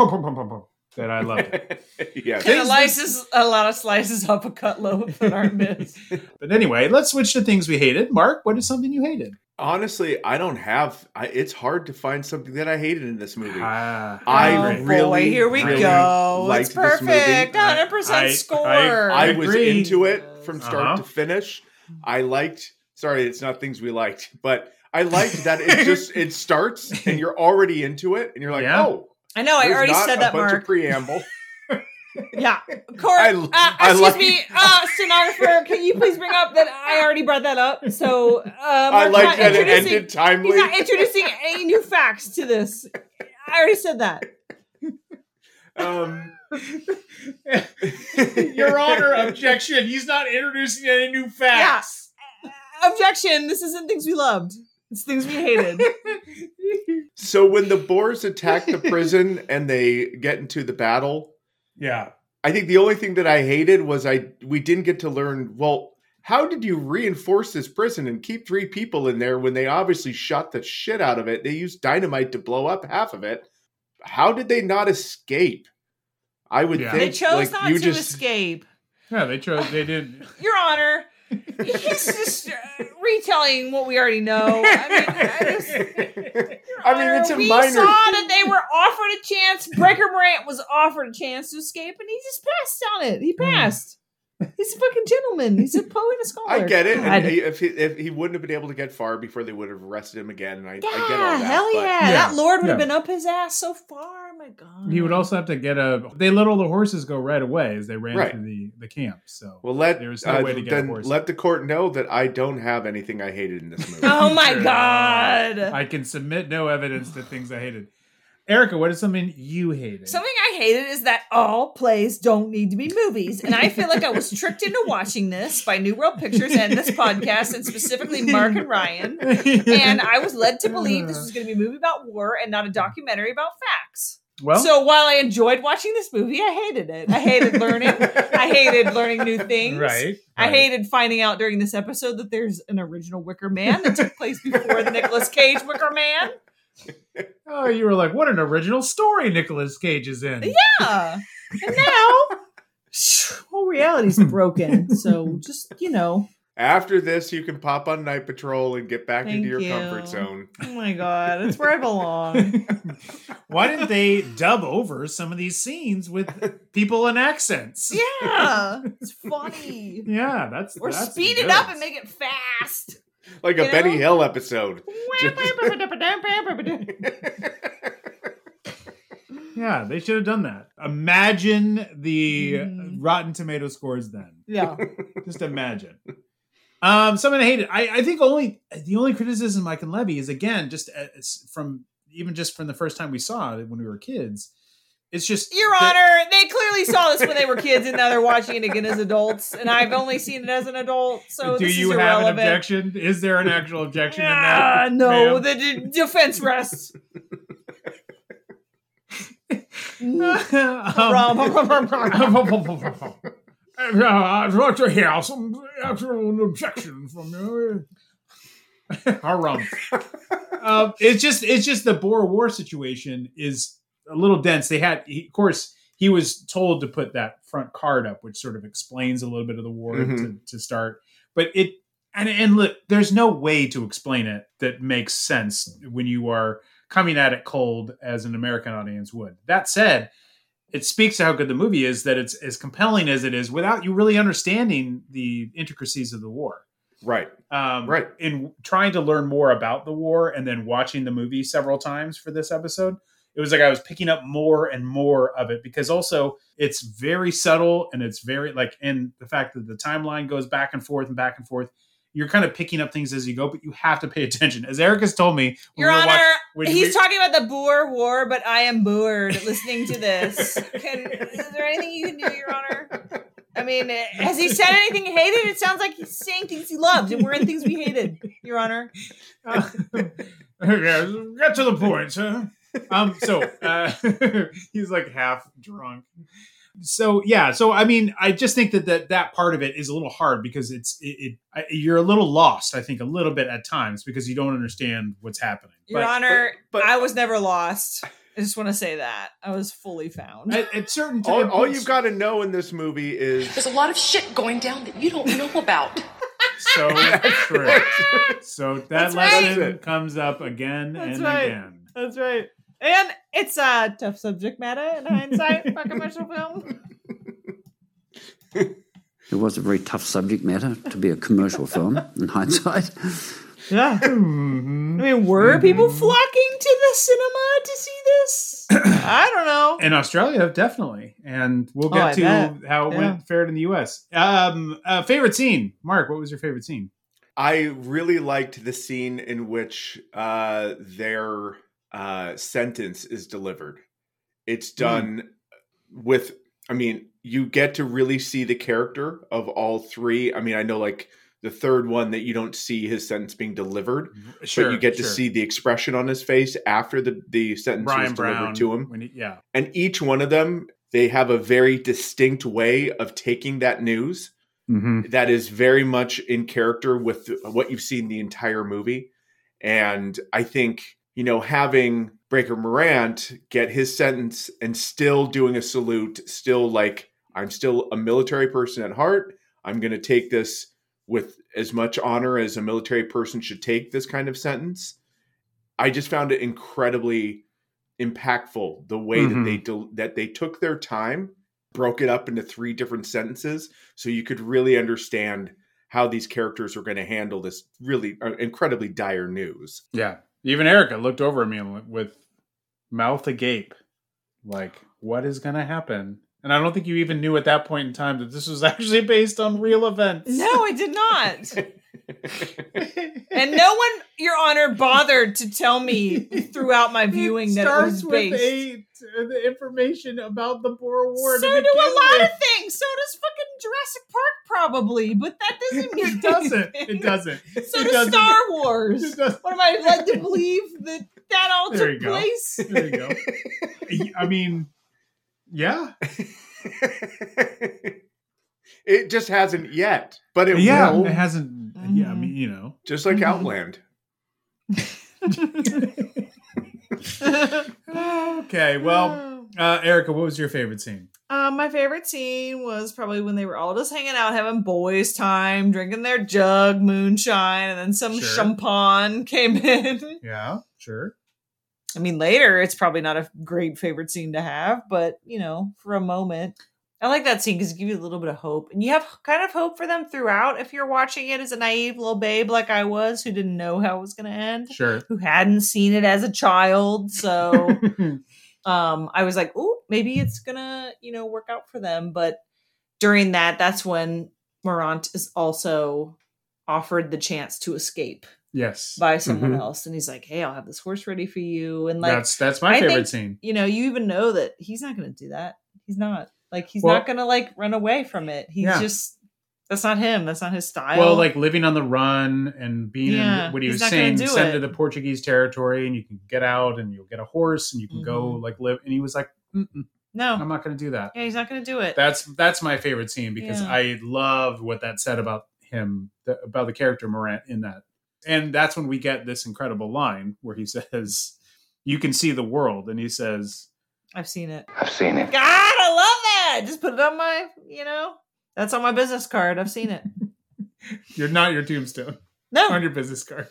Speaker 2: that I loved. It.
Speaker 3: yeah.
Speaker 1: And a, slices, a lot of slices up a cut loaf that aren't missed.
Speaker 2: But anyway, let's switch to things we hated. Marc, what is something you hated?
Speaker 3: Honestly, I don't have. I, it's hard to find something that I hated in this movie.
Speaker 2: Ah,
Speaker 3: I
Speaker 1: oh
Speaker 3: really,
Speaker 1: boy, here we
Speaker 3: really
Speaker 1: go.
Speaker 3: liked
Speaker 1: It's perfect. 100%
Speaker 2: I-
Speaker 1: score.
Speaker 3: I was
Speaker 2: Agree.
Speaker 3: into it from start
Speaker 2: Uh-huh.
Speaker 3: to finish. I liked. Sorry, it's not things we liked, but I liked that it just it starts and you're already into it, and you're like,
Speaker 2: Yeah.
Speaker 3: oh,
Speaker 1: I know, I already
Speaker 3: not
Speaker 1: said
Speaker 3: a
Speaker 1: that,
Speaker 3: bunch
Speaker 1: Marc.
Speaker 3: of preamble.
Speaker 1: Yeah. Court,
Speaker 3: I-
Speaker 1: uh,
Speaker 3: I
Speaker 1: excuse
Speaker 3: like-
Speaker 1: me, uh, stenographer, can you please bring up that I already brought that up? So, uh,
Speaker 3: I like that it ended timely.
Speaker 1: He's not introducing any new facts to this. I already said that.
Speaker 3: Um,
Speaker 2: Your Honor, objection. He's not introducing any new facts.
Speaker 1: Objection. This isn't things we loved. It's things we hated.
Speaker 3: so when the Boers attack the prison and they get into the battle,
Speaker 2: Yeah.
Speaker 3: I think the only thing that I hated was I we didn't get to learn. Well, how did you reinforce this prison and keep three people in there when they obviously shot the shit out of it? They used dynamite to blow up half of it. How did they not escape? I would
Speaker 2: Yeah.
Speaker 3: think
Speaker 1: They chose
Speaker 3: like,
Speaker 1: not
Speaker 3: you
Speaker 1: to
Speaker 3: just
Speaker 1: escape.
Speaker 2: Yeah, they chose. They did.
Speaker 1: Your Honor, he's just uh, retelling what we already know. I mean, I just,
Speaker 3: I mean, it's a
Speaker 1: we
Speaker 3: minor.
Speaker 1: saw that they were offered a chance. Breaker Morant was offered a chance to escape, and he just passed on it. He passed. He's a fucking gentleman. He's a poet and a scholar.
Speaker 3: I get it. And he, if he if he wouldn't have been able to get far before they would have arrested him again, and I, I get all
Speaker 1: yeah,
Speaker 3: that.
Speaker 1: hell
Speaker 3: but-
Speaker 1: yeah.
Speaker 2: Yeah.
Speaker 1: That Lord would have been up his ass so far. My God.
Speaker 2: He would also have to get a. They let all the horses go right away as they ran
Speaker 3: Right.
Speaker 2: through the, the camp. So
Speaker 3: Well, let
Speaker 2: there was no
Speaker 3: uh,
Speaker 2: way to get a
Speaker 3: then
Speaker 2: horse.
Speaker 3: let the court know that I don't have anything I hated in this movie.
Speaker 1: Oh my God.
Speaker 2: I can submit no evidence to things I hated. Erica, what is something you hated?
Speaker 1: Something I hated is that all plays don't need to be movies. And I feel like I was tricked into watching this by New World Pictures and this podcast, and specifically Marc and Ryan. And I was led to believe this was going to be a movie about war and not a documentary about facts.
Speaker 2: Well-
Speaker 1: so while I enjoyed watching this movie, I hated it. I hated learning. I hated learning new things.
Speaker 2: Right,
Speaker 1: I hated finding out during this episode that there's an original Wicker Man that took place before the Nicolas Cage Wicker Man.
Speaker 2: Oh, you were like, what an original story Nicolas Cage is in.
Speaker 1: Yeah. And now, whole reality's broken. So just, you know.
Speaker 3: After this, you can pop on Night Patrol and get back
Speaker 1: Thank
Speaker 3: into your
Speaker 1: you.
Speaker 3: comfort zone.
Speaker 1: Oh my God. That's where I belong.
Speaker 2: Why didn't they dub over some of these scenes with people in accents?
Speaker 1: Yeah. It's funny.
Speaker 2: Yeah, that's
Speaker 1: Or
Speaker 2: that's
Speaker 1: speed it up and make it fast.
Speaker 3: Like a
Speaker 1: You
Speaker 3: Benny
Speaker 1: know?
Speaker 3: Hill episode.
Speaker 2: Yeah, they should have done that. Imagine the Rotten Tomato scores then.
Speaker 1: Yeah.
Speaker 2: Just imagine. Um, something I hated. I, I think only the only criticism I can levy is again just uh, it's from even just from the first time we saw it when we were kids. It's just
Speaker 1: Your
Speaker 2: that-
Speaker 1: Honor, they clearly saw this when they were kids and now they're watching it again as adults. And I've only seen it as an adult. So
Speaker 2: Do
Speaker 1: this
Speaker 2: you
Speaker 1: is
Speaker 2: have an objection? Is there an actual objection in
Speaker 1: Ah,
Speaker 2: that?
Speaker 1: no,
Speaker 2: ma'am?
Speaker 1: the d- defense rests.
Speaker 2: I'd like to hear some actual objection from you. Harum. um, it's just it's just the Boer War situation is a little dense. They had, he, of course, he was told to put that front card up, which sort of explains a little bit of the war to,
Speaker 3: Mhm.
Speaker 2: to start. But it and and look, there's no way to explain it that makes sense when you are coming at it cold as an American audience would. That said, it speaks to how good the movie is that it's as compelling as it is without you really understanding the intricacies of the war.
Speaker 3: Right.
Speaker 2: Um,
Speaker 3: Right.
Speaker 2: In trying to learn more about the war and then watching the movie several times for this episode, it was like I was picking up more and more of it because also it's very subtle and it's very like, and the fact that the timeline goes back and forth and back and forth. You're kind of picking up things as you go, but you have to pay attention. As Eric has told me,
Speaker 1: Your
Speaker 2: we
Speaker 1: Honor, he's
Speaker 2: we-
Speaker 1: talking about the Boer War, but I am bored listening to this. Can, is there anything you can do, Your Honor? I mean, has he said anything he hated? It sounds like he's saying things he loved, and we're in things we hated, Your Honor.
Speaker 2: yeah, get to the point, sir. Um, so uh, he's like half drunk. So yeah, so I mean, I just think that that, that part of it is a little hard because it's it, it I, you're a little lost. I think a little bit at times because you don't understand what's happening.
Speaker 1: Your
Speaker 2: But-
Speaker 1: Honor, I was never lost. I just want to say that I was fully found.
Speaker 2: At, at certain
Speaker 3: All,
Speaker 2: times,
Speaker 3: all you've got to know in this movie is
Speaker 18: There's a lot of shit going down that you don't know about.
Speaker 2: so true. So that
Speaker 1: That's right.
Speaker 2: lesson comes up again
Speaker 1: That's
Speaker 2: and
Speaker 1: right.
Speaker 2: again.
Speaker 1: That's right. And it's a tough subject matter in hindsight for a commercial film.
Speaker 14: It was a very tough subject matter to be a commercial film in hindsight.
Speaker 1: Yeah. I mean, were people flocking to the cinema to see this? I don't know.
Speaker 2: In Australia, definitely, and we'll
Speaker 1: Oh,
Speaker 2: get
Speaker 1: I
Speaker 2: to
Speaker 1: bet.
Speaker 2: how it
Speaker 1: Yeah.
Speaker 2: went fared in the U.S. Um, uh, favorite scene, Marc. What was your favorite scene?
Speaker 3: I really liked the scene in which uh, their uh, sentence is delivered. It's done with, I mean, you get to really see the character of all three. I mean, I know like the third one that you don't see his sentence being delivered,
Speaker 2: Sure,
Speaker 3: but you get to
Speaker 2: sure.
Speaker 3: see the expression on his face after the, the sentence
Speaker 2: Bryan
Speaker 3: was delivered
Speaker 2: Brown
Speaker 3: to him.
Speaker 2: He, yeah,
Speaker 3: And each one of them, they have a very distinct way of taking that news
Speaker 2: Mm-hmm.
Speaker 3: that is very much in character with what you've seen the entire movie. And I think, you know, having Breaker Morant get his sentence and still doing a salute, still like, I'm still a military person at heart. I'm going to take this with as much honor as a military person should take this kind of sentence. I just found it incredibly impactful the way that
Speaker 2: Mhm.
Speaker 3: they del- that they took their time broke it up into three different sentences so you could really understand how these characters are going to handle this really uh, incredibly dire news.
Speaker 2: yeah. Even Erica looked over at me with mouth agape, like, "What is going to happen?" And I don't think you even knew at that point in time that this was actually based on real events.
Speaker 1: No, I did not. and no one, Your Honor, bothered to tell me throughout my viewing that it was
Speaker 2: with
Speaker 1: based.
Speaker 2: a, uh, the information about the Boer War.
Speaker 1: so do a lot of things. So does fucking Jurassic Park, probably, but that doesn't mean
Speaker 2: It doesn't. It doesn't.
Speaker 1: So
Speaker 2: It
Speaker 1: does
Speaker 2: doesn't.
Speaker 1: Star Wars. What am I led to believe that that all
Speaker 2: There you
Speaker 1: took
Speaker 2: go.
Speaker 1: place?
Speaker 2: There you go. I mean, yeah,
Speaker 3: It just hasn't yet, but it
Speaker 2: yeah.
Speaker 3: will.
Speaker 2: It hasn't. Yeah, I mean, you know,
Speaker 3: just like
Speaker 1: Mhm.
Speaker 3: Outland.
Speaker 2: okay. Well, uh, Erica, what was your favorite scene?
Speaker 1: Um, my favorite scene was probably when they were all just hanging out, having boys' time, drinking their jug moonshine, and then some
Speaker 2: Sure.
Speaker 1: champagne came in.
Speaker 2: Yeah, sure.
Speaker 1: I mean, later it's probably not a great favorite scene to have, but you know, for a moment, I like that scene because it gives you a little bit of hope, and you have kind of hope for them throughout. If you're watching it as a naive little babe like I was, who didn't know how it was going to end,
Speaker 2: Sure.
Speaker 1: who hadn't seen it as a child, so um, I was like, "Oh, maybe it's gonna, you know, work out for them." But during that, that's when Morant is also offered the chance to escape
Speaker 2: Yes.
Speaker 1: by someone
Speaker 2: Mhm.
Speaker 1: else, and he's like, "Hey, I'll have this horse ready for you." And like,
Speaker 2: That's- that's my
Speaker 1: I
Speaker 2: favorite
Speaker 1: think,
Speaker 2: scene.
Speaker 1: You know, you even know that he's not going to do that. He's not like he's
Speaker 2: Well-
Speaker 1: not going to like run away from it. He's
Speaker 2: Yeah.
Speaker 1: just that's not him. That's not his style.
Speaker 2: Well, like living on the run and being
Speaker 1: Yeah,
Speaker 2: in what he
Speaker 1: he's
Speaker 2: was saying, send
Speaker 1: it.
Speaker 2: to the Portuguese territory, and you can get out, and you'll get a horse, and you can go
Speaker 1: Mhm.
Speaker 2: like live. And he was like, Mm-mm,
Speaker 1: no,
Speaker 2: "I'm not going to do that."
Speaker 1: yeah, he's not going to do it.
Speaker 2: That's that's my favorite scene because
Speaker 1: Yeah.
Speaker 2: I loved what that said about him, the, about the character Morant in that, and that's when we get this incredible line where he says, "You can see the world," and he says,
Speaker 1: I've seen it.
Speaker 9: I've seen it.
Speaker 1: God, I love that. Just put it on my, you know, that's on my business card. I've seen it.
Speaker 2: "You're not your tombstone
Speaker 1: No,
Speaker 2: on your business card."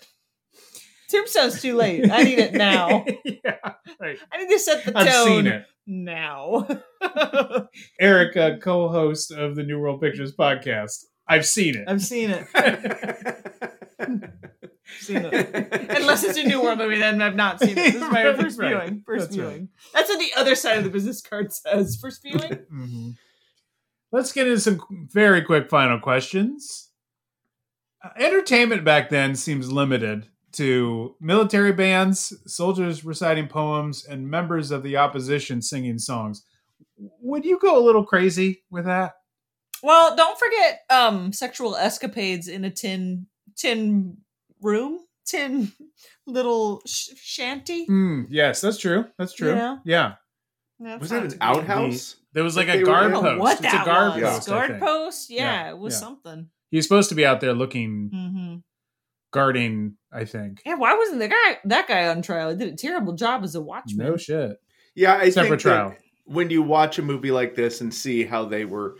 Speaker 1: Tombstone's too late. I need it now.
Speaker 2: yeah, right.
Speaker 1: I need to set the tone
Speaker 2: I've seen it.
Speaker 1: now.
Speaker 2: Erica, co-host of the New World Pictures podcast. I've seen it.
Speaker 1: I've seen it. seen it. Unless it's a new world movie, then I've not seen it. This is my
Speaker 2: Right,
Speaker 1: first
Speaker 2: right.
Speaker 1: viewing. First
Speaker 2: That's right.
Speaker 1: viewing. That's what the other side of the business card says. First viewing.
Speaker 2: Mhm. Let's get into some very quick final questions. Uh, entertainment back then seems limited to military bands, soldiers reciting poems, and members of the opposition singing songs. Would you go a little crazy with that?
Speaker 1: Well, don't forget um sexual escapades in a tin tin room, tin little sh- shanty.
Speaker 2: Mm, yes, that's true. That's true.
Speaker 1: Yeah.
Speaker 2: Yeah.
Speaker 1: That's
Speaker 3: Was
Speaker 1: not
Speaker 3: that an
Speaker 1: to be-
Speaker 3: outhouse?
Speaker 2: There was like a guard
Speaker 3: in?
Speaker 1: I don't know
Speaker 2: post.
Speaker 1: what
Speaker 2: it's
Speaker 1: that
Speaker 2: a guard
Speaker 1: was.
Speaker 2: post.
Speaker 1: Guard post? Yeah,
Speaker 2: Yeah,
Speaker 1: it was
Speaker 2: yeah.
Speaker 1: something.
Speaker 2: He's supposed to be out there looking,
Speaker 1: hmm
Speaker 2: guarding. I think.
Speaker 1: Yeah, why wasn't the guy that guy on trial? He did a terrible job as a watchman.
Speaker 2: No shit.
Speaker 3: Yeah, I
Speaker 2: Except for
Speaker 3: think that
Speaker 2: trial.
Speaker 3: when you watch a movie like this and see how they were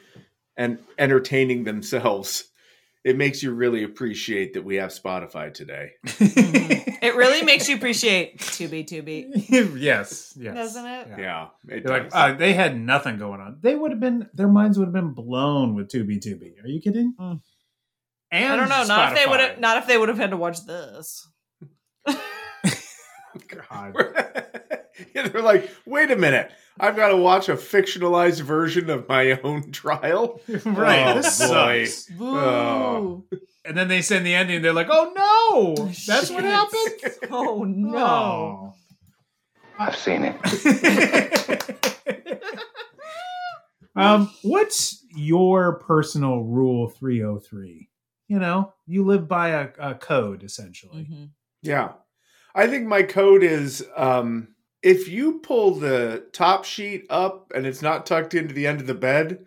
Speaker 3: and entertaining themselves, it makes you really appreciate that we have Spotify today.
Speaker 1: It really makes you appreciate to be to be,
Speaker 2: yes. Yes.
Speaker 1: doesn't it?
Speaker 3: Yeah, it
Speaker 2: They're like, uh, they had nothing going on. They would have been, their minds would have been blown with 2B2B. Are you kidding?
Speaker 1: Mm.
Speaker 2: And
Speaker 1: I don't know. Not if they would have. Not if they would have had to watch this.
Speaker 2: God.
Speaker 3: Yeah, they're like, wait a minute, I've got to watch a fictionalized version of my own trial.
Speaker 2: right.
Speaker 3: Oh,
Speaker 2: this
Speaker 3: boy.
Speaker 2: sucks.
Speaker 3: Oh.
Speaker 2: And then they send the ending. They're like, oh no, that's what happened.
Speaker 1: Oh no!
Speaker 2: No.
Speaker 9: I've seen it.
Speaker 2: Um, what's your personal rule 303? You know, you live by a, a code essentially.
Speaker 1: Mhm.
Speaker 3: Yeah. I think my code is um, if you pull the top sheet up and it's not tucked into the end of the bed,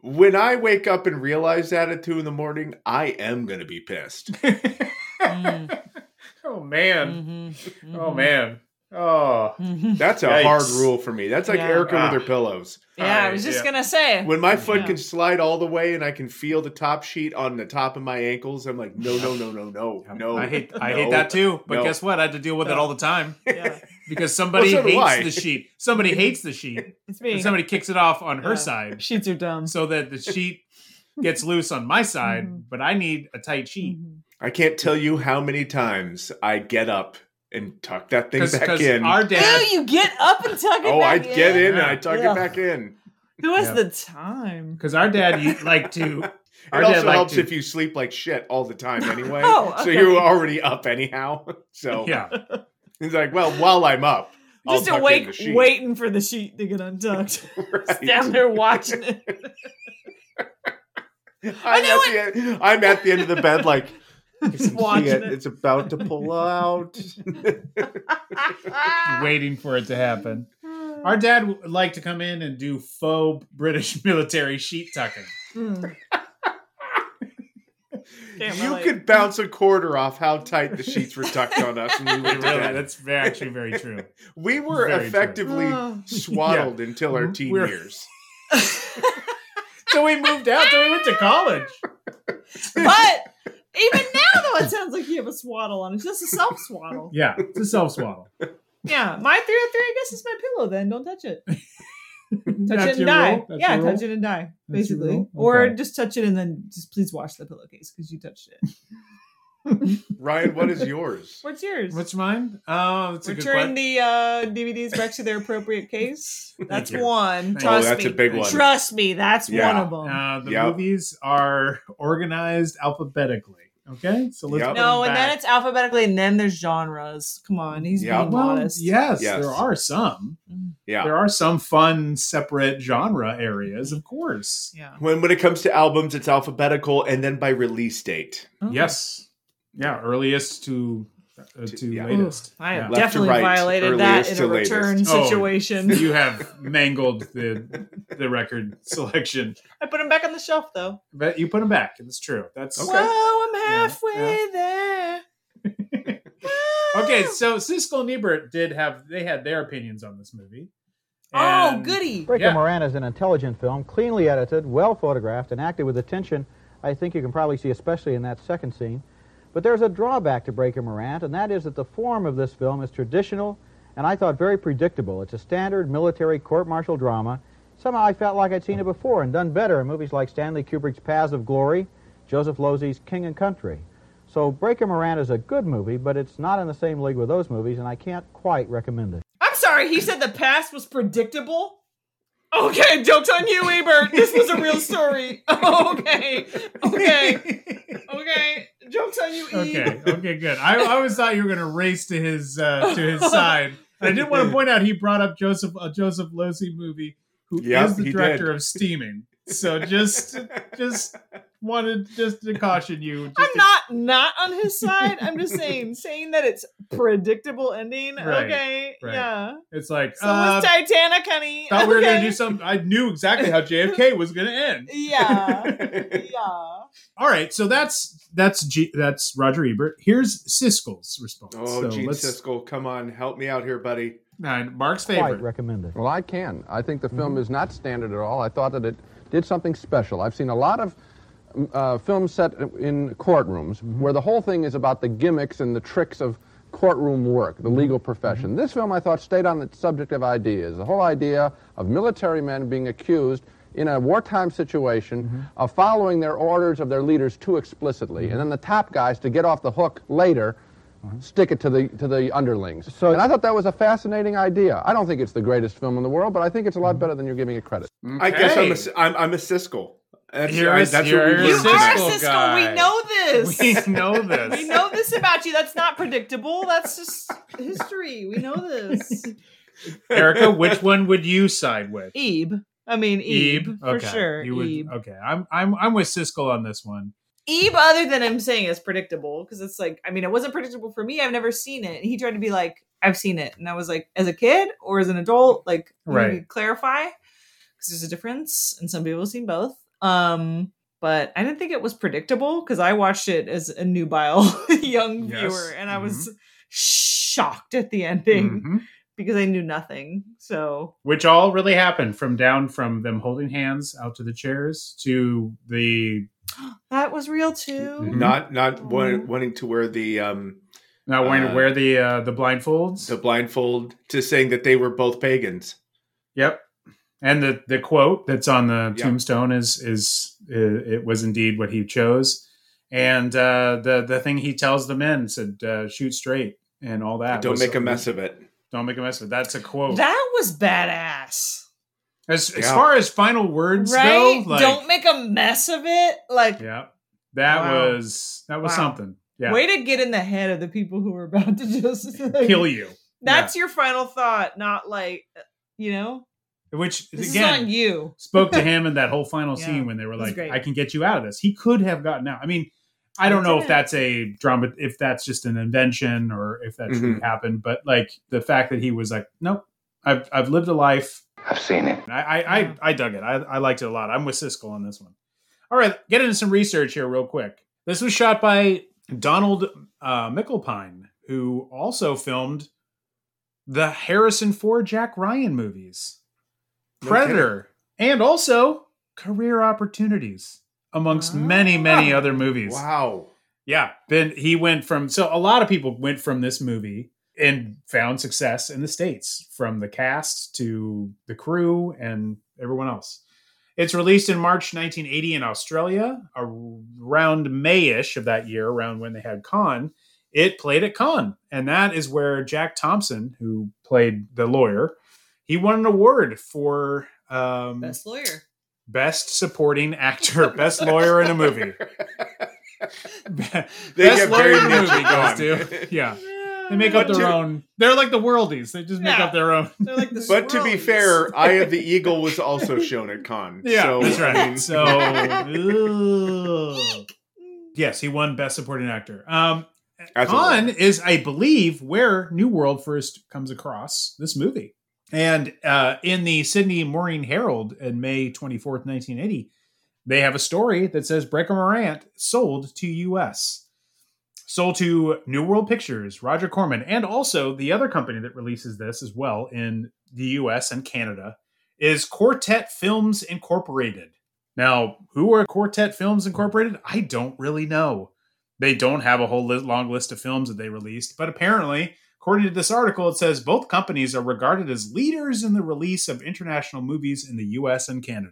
Speaker 3: when I wake up and realize that at two in the morning, I am going to be pissed.
Speaker 1: Mm,
Speaker 2: Oh man.
Speaker 1: mhm,
Speaker 2: Oh
Speaker 1: mhm,
Speaker 2: man. Oh.
Speaker 1: mhm.
Speaker 3: That's a
Speaker 2: Yikes.
Speaker 3: hard rule for me. That's like
Speaker 1: Yeah.
Speaker 3: Erica
Speaker 2: Ah.
Speaker 3: with her pillows.
Speaker 1: Yeah, I was just
Speaker 2: Yeah.
Speaker 1: gonna say.
Speaker 3: When my foot
Speaker 1: Yeah.
Speaker 3: can slide all the way and I can feel the top sheet on the top of my ankles, I'm like, no, no, no, no, no, no.
Speaker 2: I hate I hate that too. But
Speaker 3: no.
Speaker 2: guess what? I had to deal with it all the time
Speaker 1: Yeah,
Speaker 2: because somebody
Speaker 3: Well, so
Speaker 2: hates
Speaker 3: I.
Speaker 2: the sheet. Somebody hates the sheet.
Speaker 1: it's me.
Speaker 2: And somebody kicks it off on her side
Speaker 1: Sheets are dumb.
Speaker 2: so that the sheet gets loose on my side,
Speaker 1: Mhm.
Speaker 2: but I need a tight sheet.
Speaker 1: Mhm.
Speaker 3: I can't tell you how many times I get up and tuck that thing back
Speaker 2: Because
Speaker 3: in.
Speaker 2: our dad
Speaker 1: Ew, you get up and tuck it back in.
Speaker 3: oh, I
Speaker 1: back
Speaker 3: get in and I tuck
Speaker 1: Yeah.
Speaker 3: it back in.
Speaker 1: Who has
Speaker 2: Yeah.
Speaker 1: the time?
Speaker 2: because our dad you like to
Speaker 3: It
Speaker 2: our dad
Speaker 3: also
Speaker 2: liked
Speaker 3: helps
Speaker 2: to-
Speaker 3: if you sleep like shit all the time anyway.
Speaker 1: Oh,
Speaker 3: So you're already up anyhow. So
Speaker 2: yeah.
Speaker 3: he's like, well, while I'm up, I'll
Speaker 1: Just
Speaker 3: tuck in
Speaker 1: awake, waiting for the sheet to get untucked.
Speaker 3: Right.
Speaker 1: Down there watching it.
Speaker 3: I'm,
Speaker 1: knew
Speaker 3: at the end, I'm at the end of the bed, like, I can see
Speaker 1: watching
Speaker 3: it.
Speaker 1: it.
Speaker 3: It's about to pull out.
Speaker 2: waiting for it to happen. Our dad would like to come in and do faux British military sheet tucking.
Speaker 1: Mm.
Speaker 3: You could bounce a quarter off how tight the sheets were tucked on us when we went to
Speaker 2: really,
Speaker 3: bed.
Speaker 2: that's actually very true.
Speaker 3: We were
Speaker 2: Very
Speaker 3: effectively
Speaker 1: Oh.
Speaker 3: swaddled until our
Speaker 2: Mhm.
Speaker 3: teen
Speaker 2: We're-
Speaker 3: years.
Speaker 2: So we moved out. So we went to college.
Speaker 1: But even now, though, it sounds like you have a swaddle on. It's just a self swaddle.
Speaker 2: Yeah, it's a self swaddle.
Speaker 1: Yeah, my three hundred three. I guess is my pillow. Then don't touch it. Touch
Speaker 2: That's
Speaker 1: it and
Speaker 2: your
Speaker 1: die.
Speaker 2: rule? That's
Speaker 1: yeah,
Speaker 2: your rule?
Speaker 1: touch it and die.
Speaker 2: That's your
Speaker 1: Basically,
Speaker 2: rule?
Speaker 1: or
Speaker 2: Okay.
Speaker 1: just touch it and then just please wash the pillowcase because you touched it.
Speaker 3: Ryan, what is yours?
Speaker 1: What's yours?
Speaker 2: What's mine? Oh, that's a good
Speaker 1: Return
Speaker 2: question.
Speaker 1: the uh, DVDs back to their appropriate case. That's
Speaker 2: you.
Speaker 1: one.
Speaker 2: Thank
Speaker 1: Trust.
Speaker 3: Oh, that's
Speaker 1: me.
Speaker 3: a big one.
Speaker 1: Trust me, that's
Speaker 3: Yeah.
Speaker 1: one of them.
Speaker 2: Uh, the
Speaker 3: Yep.
Speaker 2: movies are organized alphabetically. Okay, so let's
Speaker 3: Yep.
Speaker 1: no,
Speaker 2: them
Speaker 1: and then it's alphabetically, and then there's genres. Come on, he's
Speaker 3: Yeah.
Speaker 1: being
Speaker 2: well,
Speaker 1: modest.
Speaker 2: yes,
Speaker 3: Yes.
Speaker 2: there are some.
Speaker 3: Yeah.
Speaker 2: There are some fun separate genre areas, of course.
Speaker 1: Yeah.
Speaker 3: When when it comes to albums, it's alphabetical and then by release date.
Speaker 1: Okay.
Speaker 2: Yes, yeah, earliest to uh, to
Speaker 3: yeah.
Speaker 2: latest.
Speaker 1: I have
Speaker 2: Yeah.
Speaker 3: Left
Speaker 1: definitely
Speaker 3: right,
Speaker 1: violated that in a return
Speaker 3: latest.
Speaker 2: Oh,
Speaker 1: situation.
Speaker 2: you have mangled the the record selection,
Speaker 1: I put them back on the shelf though.
Speaker 2: but you put them back. It's true. That's
Speaker 3: Okay.
Speaker 1: Whoa, I'm
Speaker 2: Yeah,
Speaker 1: halfway there.
Speaker 2: okay. So Siskel and Ebert did have they had their opinions on this movie.
Speaker 1: Oh, goody.
Speaker 19: Breaker
Speaker 2: Yeah.
Speaker 19: Morant is an intelligent film, cleanly edited, well photographed, and acted with attention. I think you can probably see, especially in that second scene. But there's a drawback to Breaker Morant, and that is that the form of this film is traditional and I thought very predictable. It's a standard military court-martial drama. Somehow I felt like I'd seen it before and done better in movies like Stanley Kubrick's Paths of Glory, Joseph Losey's King and Country. So Breaker Morant is a good movie, but it's not in the same league with those movies, and I can't quite recommend it.
Speaker 1: I'm sorry, he said the past was predictable. Okay, joke's on you, Ebert. This was a real story. okay, okay, okay. Joke's on you, E.
Speaker 2: Okay, okay, good. I, I always thought you were going to race to his uh, to his side. I did want to point out he brought up Joseph a Joseph Losey movie, who is
Speaker 3: Yep,
Speaker 2: the director
Speaker 3: did.
Speaker 2: of Steaming. So just just wanted just to caution you. Just
Speaker 1: I'm
Speaker 2: to-
Speaker 1: not not on his side. I'm just saying saying that it's predictable ending.
Speaker 2: Right,
Speaker 1: okay,
Speaker 2: right.
Speaker 1: yeah.
Speaker 2: It's like
Speaker 1: So
Speaker 2: uh,
Speaker 1: was Titanic, honey.
Speaker 2: thought we were gonna do something. I knew exactly how JFK was gonna end.
Speaker 1: Yeah, yeah.
Speaker 2: All right, so that's that's G, that's Roger Ebert. Here's Siskel's response.
Speaker 3: Oh,
Speaker 2: so
Speaker 3: Gene
Speaker 2: let's-
Speaker 3: Siskel, come on, help me out here, buddy.
Speaker 2: And Mark's
Speaker 19: Quite
Speaker 2: favorite.
Speaker 19: recommended.
Speaker 20: Well, I can. I think the film is not standard at all. I thought that it did something special. I've seen a lot of um, uh, films set in courtrooms mm-hmm. where the whole thing is about the gimmicks and the tricks of courtroom work, the mm-hmm. legal profession. Mm-hmm. This film, I thought, stayed on the subject of ideas. The whole idea of military men being accused in a wartime situation of following their orders of their leaders too explicitly, and then the top guys to get off the hook later stick it to the to the underlings. So, and I thought that was a fascinating idea. I don't think it's the greatest film in the world, but I think it's a lot better than you're giving it credit.
Speaker 3: I guess I'm a, S- I'm, I'm a Siskel. That's,
Speaker 2: You're
Speaker 3: I-
Speaker 2: a-
Speaker 3: that's
Speaker 2: you're
Speaker 3: what we
Speaker 2: a
Speaker 1: You
Speaker 3: learned
Speaker 1: are
Speaker 2: Siskel guy.
Speaker 1: We know this.
Speaker 2: We know this.
Speaker 1: We know this about you. That's not predictable. That's just history. We know this.
Speaker 2: Erica, which one would you side with?
Speaker 1: Ebe. I mean, Ebe, for
Speaker 2: okay.
Speaker 1: sure.
Speaker 2: You would,
Speaker 1: Ebe.
Speaker 2: okay, I'm I'm I'm with Siskel on this one.
Speaker 1: Ebe, other than I'm saying it's predictable, because it's like, I mean, it wasn't predictable for me. I've never seen it. And he tried to be like, I've seen it. And I was like, as a kid or as an adult, like,
Speaker 2: Right.
Speaker 1: clarify, because there's a difference. And some people have seen both. Um, but I didn't think it was predictable because I watched it as a nubile young
Speaker 2: Yes.
Speaker 1: viewer and I was shocked at the ending
Speaker 2: Mhm.
Speaker 1: because I knew nothing. So
Speaker 2: Which all really happened from down from them holding hands out to the chairs to the
Speaker 1: that was real too.
Speaker 3: Not not want, wanting to wear the um
Speaker 2: not wanting
Speaker 3: Uh,
Speaker 2: to wear the uh, the blindfolds.
Speaker 3: the blindfold to saying that they were both pagans.
Speaker 2: Yep. And the the quote that's on the
Speaker 3: Yeah.
Speaker 2: tombstone is is uh, it was indeed what he chose. And uh, the the thing he tells the men said uh, shoot straight and all that.
Speaker 3: Don't
Speaker 2: was-
Speaker 3: make a mess of it.
Speaker 2: Don't make a mess of it. That's a quote.
Speaker 1: That was badass.
Speaker 2: As as far as final words
Speaker 1: Right?
Speaker 2: go, like,
Speaker 1: Don't make a mess of it. Like
Speaker 2: yeah, that
Speaker 1: Wow.
Speaker 2: was that was
Speaker 1: Wow.
Speaker 2: something. Yeah,
Speaker 1: way to get in the head of the people who were about to just like,
Speaker 2: kill you.
Speaker 1: That's your final thought, not like you know.
Speaker 2: Which
Speaker 1: This
Speaker 2: again
Speaker 1: is on you.
Speaker 2: spoke to him in that whole final
Speaker 1: Yeah,
Speaker 2: scene when they were like, "I can get you out of this." He could have gotten out. I mean, I don't
Speaker 1: He
Speaker 2: know if that's a drama, if that's just an invention, or if that truly
Speaker 3: Mhm.
Speaker 2: happened. But like the fact that he was like, "Nope, I've I've lived a life."
Speaker 13: I've seen it.
Speaker 2: I I I, I dug it. I, I liked it a lot. I'm with Siskel on this one. All right, get into some research here real quick. This was shot by Donald uh, McAlpine, who also filmed the Harrison Ford Jack Ryan movies,
Speaker 3: No
Speaker 2: Predator, and also Career Opportunities, amongst many many other movies.
Speaker 3: Wow.
Speaker 2: Yeah, then he went from so a lot of people went from this movie and found success in the states, from the cast to the crew and everyone else. It's released in March 1980 in Australia, around Mayish of that year, around when they had Cannes. It played at Cannes, and that is where Jack Thompson, who played the lawyer, he won an award for um,
Speaker 1: Best lawyer.
Speaker 2: best supporting actor, best lawyer in a movie.
Speaker 3: They
Speaker 2: Best
Speaker 3: get
Speaker 2: lawyer
Speaker 3: very
Speaker 2: in a movie
Speaker 3: on.
Speaker 2: goes. Yeah. They make up
Speaker 3: But
Speaker 2: their
Speaker 3: to-
Speaker 2: own. They're like the worldies. They just make
Speaker 1: Yeah.
Speaker 2: up their own.
Speaker 1: They're like the
Speaker 3: But to be fair, Eye of the Eagle was also shown at Cannes.
Speaker 2: Yeah,
Speaker 3: so,
Speaker 2: that's right.
Speaker 3: I mean-
Speaker 2: so, yes, he won Best Supporting Actor. Um,
Speaker 3: As Cannes
Speaker 2: is, I believe, where New World first comes across this movie. And uh, in the Sydney Morning Herald in May 24th, 1980, they have a story that says Breaker Morant sold to US. Sold to New World Pictures, Roger Corman, and also the other company that releases this as well in the US and Canada is Quartet Films Incorporated. Now, who are Quartet Films Incorporated? I don't really know. They don't have a whole long list of films that they released, but apparently, according to this article, it says both companies are regarded as leaders in the release of international movies in the US and Canada.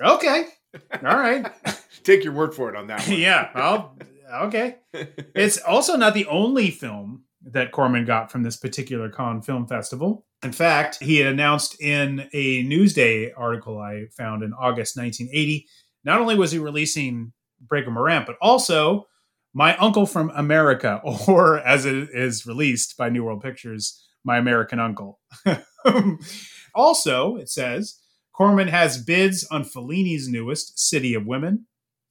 Speaker 2: Okay. All right.
Speaker 3: Take your word for it on that one.
Speaker 2: yeah. Well, okay. It's also not the only film that Corman got from this particular Cannes Film Festival. In fact, he had announced in a Newsday article I found in August 1980, not only was he releasing Breaker Morant, but also My Uncle from America, or as it is released by New World Pictures, My American Uncle. also, it says, Corman has bids on Fellini's newest City of Women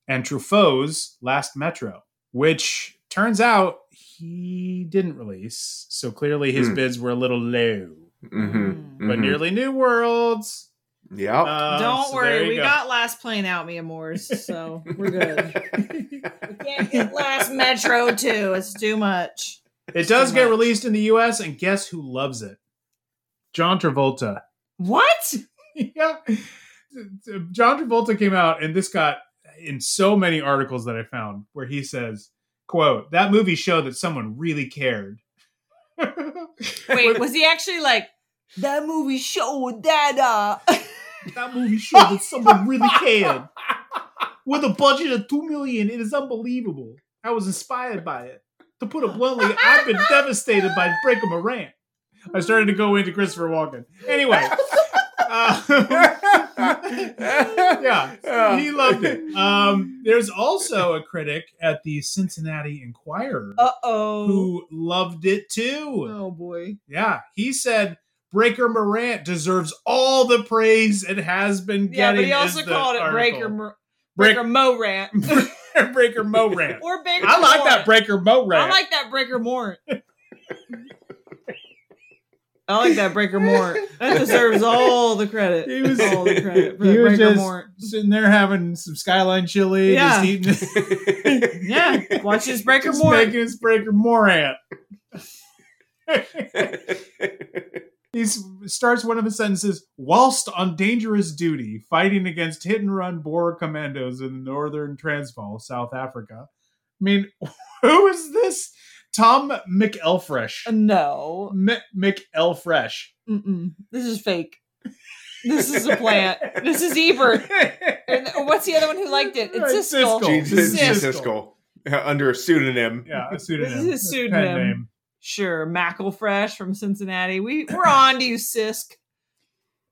Speaker 2: and Truffaut's Last Metro, which turns out he didn't release. So clearly his
Speaker 3: Hmm.
Speaker 2: bids were a little low.
Speaker 3: Mm-hmm.
Speaker 2: But nearly New Worlds.
Speaker 3: Yeah.
Speaker 2: Uh,
Speaker 1: Don't
Speaker 2: so
Speaker 1: worry, we
Speaker 2: go.
Speaker 1: got last plane out, me Moors, so we're good. we can't get last Metro too. It's too much.
Speaker 2: It does get
Speaker 1: much.
Speaker 2: released in the US, and guess who loves it? John Travolta.
Speaker 1: What?
Speaker 2: yeah. John Travolta came out, and this got in so many articles that I found where he says, quote, that movie showed that someone really cared.
Speaker 1: Wait, was he actually like that movie showed that uh
Speaker 2: that movie showed that someone really cared. With a budget of two million, it is unbelievable. I was inspired by it. To put it bluntly, I've been devastated by Breaker Morant. I started to go into Christopher Walken. Anyway, uh, yeah, he loved it. Um, there's also a critic at the Cincinnati Enquirer
Speaker 1: Uh oh.
Speaker 2: who loved it too.
Speaker 1: Oh boy.
Speaker 2: Yeah, he said Breaker Morant deserves all the praise it has been getting.
Speaker 1: Yeah,
Speaker 2: getting.
Speaker 1: but he also called it. Breaker Mo-
Speaker 2: Break-
Speaker 1: Breaker Mo Rant.
Speaker 2: Breaker Mo Rant.
Speaker 1: or Breaker
Speaker 2: I like
Speaker 1: Morant.
Speaker 2: that Breaker Morant.
Speaker 1: I like that Breaker Morant. I like that Breaker Morant. That deserves all the credit.
Speaker 2: He was-
Speaker 1: all the credit for
Speaker 2: he
Speaker 1: that
Speaker 2: was
Speaker 1: Breaker
Speaker 2: just
Speaker 1: Morant.
Speaker 2: sitting there having some skyline chili,
Speaker 1: Yeah.
Speaker 2: just eating,
Speaker 1: Yeah, watch his Breaker
Speaker 2: just
Speaker 1: Morant.
Speaker 2: making his Breaker Morant. he starts one of his sentences whilst on dangerous duty fighting against hit and run Boer commandos in northern Transvaal, South Africa. I mean, who is this? Tom McElfresh.
Speaker 1: No.
Speaker 2: M- McElfresh.
Speaker 1: Mm-mm. This is fake. This is a plant. This is Ebert. And what's the other one who liked it? It's Siskel.
Speaker 3: Gene
Speaker 2: Siskel.
Speaker 3: Siskel. Under a pseudonym.
Speaker 2: Yeah, a
Speaker 1: This
Speaker 2: pseudonym.
Speaker 1: is his
Speaker 2: Pen
Speaker 1: pseudonym.
Speaker 2: name.
Speaker 1: Sure, Macklefresh from Cincinnati. We we're on to you, Sisk.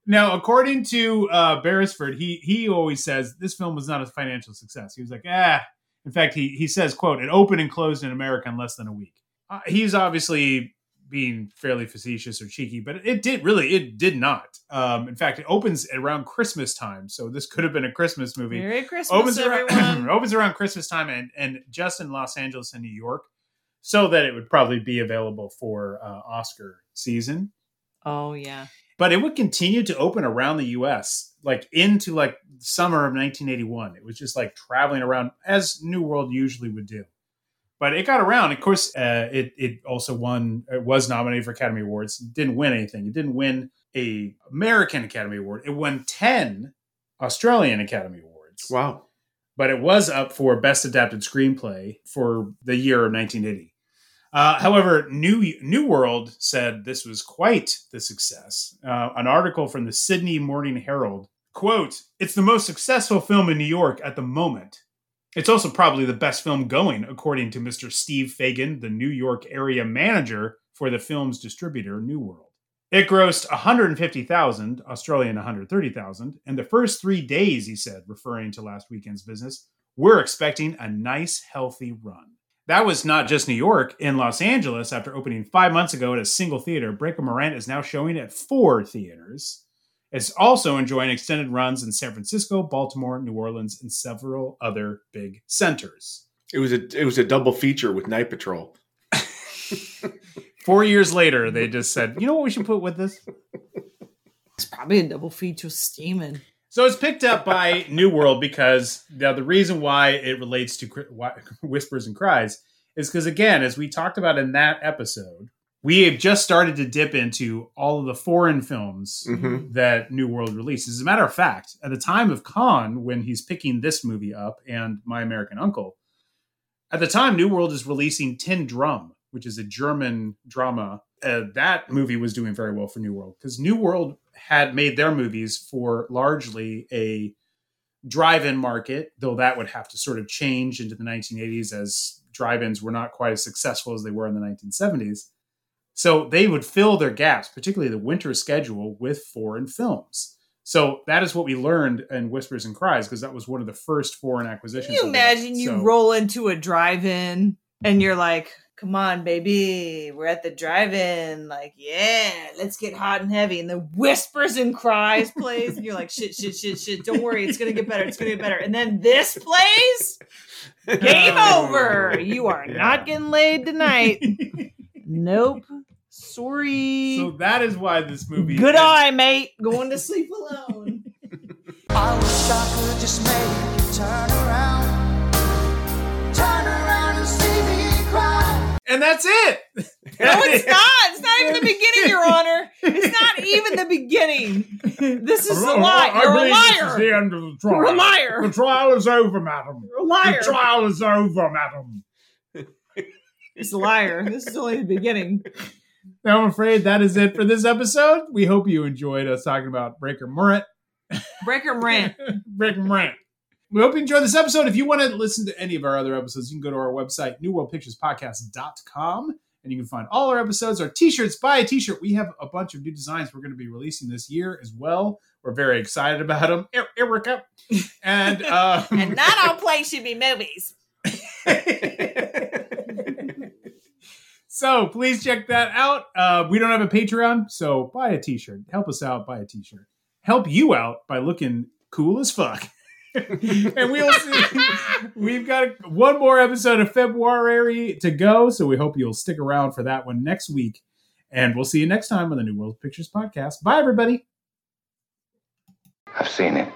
Speaker 2: Now, according to uh, Beresford, he he always says this film was not a financial success. He was like, ah. In fact, he he says, "quote It opened and closed in America in less than a week." Uh, he's obviously being fairly facetious or cheeky, but it did really it did not. Um, in fact, it opens around Christmas time, so this could have been a Christmas movie.
Speaker 1: Merry Christmas,
Speaker 2: opens around,
Speaker 1: everyone.
Speaker 2: opens around Christmas time and and just in Los Angeles and New York, so that it would probably be available for uh, Oscar season
Speaker 1: Oh yeah.
Speaker 2: But it would continue to open around the US like into like summer of 1981 it was just like traveling around as new world usually would do. But it got around. Of course uh, it, it also won it was nominated for academy awards. It didn't win anything. It didn't win a american academy award. It won 10 australian academy awards.
Speaker 3: Wow.
Speaker 2: But it was up for best adapted screenplay for the year of 1980 uh, however, New New World said this was quite the success. Uh, an article from the Sydney Morning Herald quote: "It's the most successful film in New York at the moment. It's also probably the best film going, according to Mr. Steve Fagan, the New York area manager for the film's distributor, New World. It grossed 150,000, Australian 130,000, and the first three days, he said, referring to last weekend's business, we're expecting a nice, healthy run. That was not just New York. In Los Angeles, after opening five months ago at a single theater, Breaker Morant is now showing at four theaters. It's also enjoying extended runs in San Francisco, Baltimore, New Orleans, and several other big centers.
Speaker 3: It was a it was a double feature with Night Patrol.
Speaker 2: Four years later, they just said, you know what we should put with this?
Speaker 1: It's probably a double feature of steaming.
Speaker 2: So it's picked up by New World because now the reason why it relates to Whispers and Cries is because again, as we talked about in that episode, we have just started to dip into all of the foreign films
Speaker 3: Mhm.
Speaker 2: that New World releases. As a matter of fact, at the time of Cannes, when he's picking this movie up and My American Uncle, at the time, New World is releasing Tin Drum, which is a German drama. Uh, that movie was doing very well for New World because New World had made their movies for largely a drive-in market, though that would have to sort of change into the 1980s as drive-ins were not quite as successful as they were in the 1970s. So they would fill their gaps, particularly the winter schedule, with foreign films. So that is what we learned in Whispers and Cries because that was one of the first foreign acquisitions.
Speaker 1: Can you imagine you roll into a drive-in and you're like, come on, baby, we're at the drive-in. Like, yeah, let's get hot and heavy. And the whispers and cries plays, and you're like, shit, shit, shit, shit. Don't worry, it's gonna get better. It's gonna get better. And then this plays. Game over. You are not getting laid tonight. nope. Sorry.
Speaker 2: So that is why this movie.
Speaker 1: Good
Speaker 2: is-
Speaker 1: eye, mate. Going to sleep alone.
Speaker 17: I wish I could just make you turn around. Turn around
Speaker 2: And that's it.
Speaker 1: No, it's not. It's not even the beginning, Your Honor. It's not even the beginning. This is a lie.
Speaker 2: I
Speaker 1: You're a
Speaker 2: believe this is
Speaker 1: liar.
Speaker 2: the end of the trial.
Speaker 1: You're a liar.
Speaker 2: The trial is over, madam.
Speaker 1: You're a liar.
Speaker 2: The trial is over, madam.
Speaker 1: It's a liar. This is only the beginning.
Speaker 2: Now, I'm afraid that is it for this episode. We hope you enjoyed us talking about Breaker Morant.
Speaker 1: Breaker rant.
Speaker 2: Breaker Morant. We hope you enjoyed this episode. If you want to listen to any of our other episodes, you can go to our website, newworldpicturespodcast.com, and you can find all our episodes, our t-shirts. Buy a t-shirt. We have a bunch of new designs we're going to be releasing this year as well. We're very excited about them. Er- Erica. And, um,
Speaker 1: and not all plays should be movies.
Speaker 2: So please check that out. Uh, we don't have a Patreon, so buy a t-shirt. Help us out. Buy a t-shirt. Help you out by looking cool as fuck. and we'll see. We've got one more episode of February to go, so we hope you'll stick around for that one next week. And we'll see you next time on the New World Pictures podcast. Bye, everybody.
Speaker 9: I've seen it.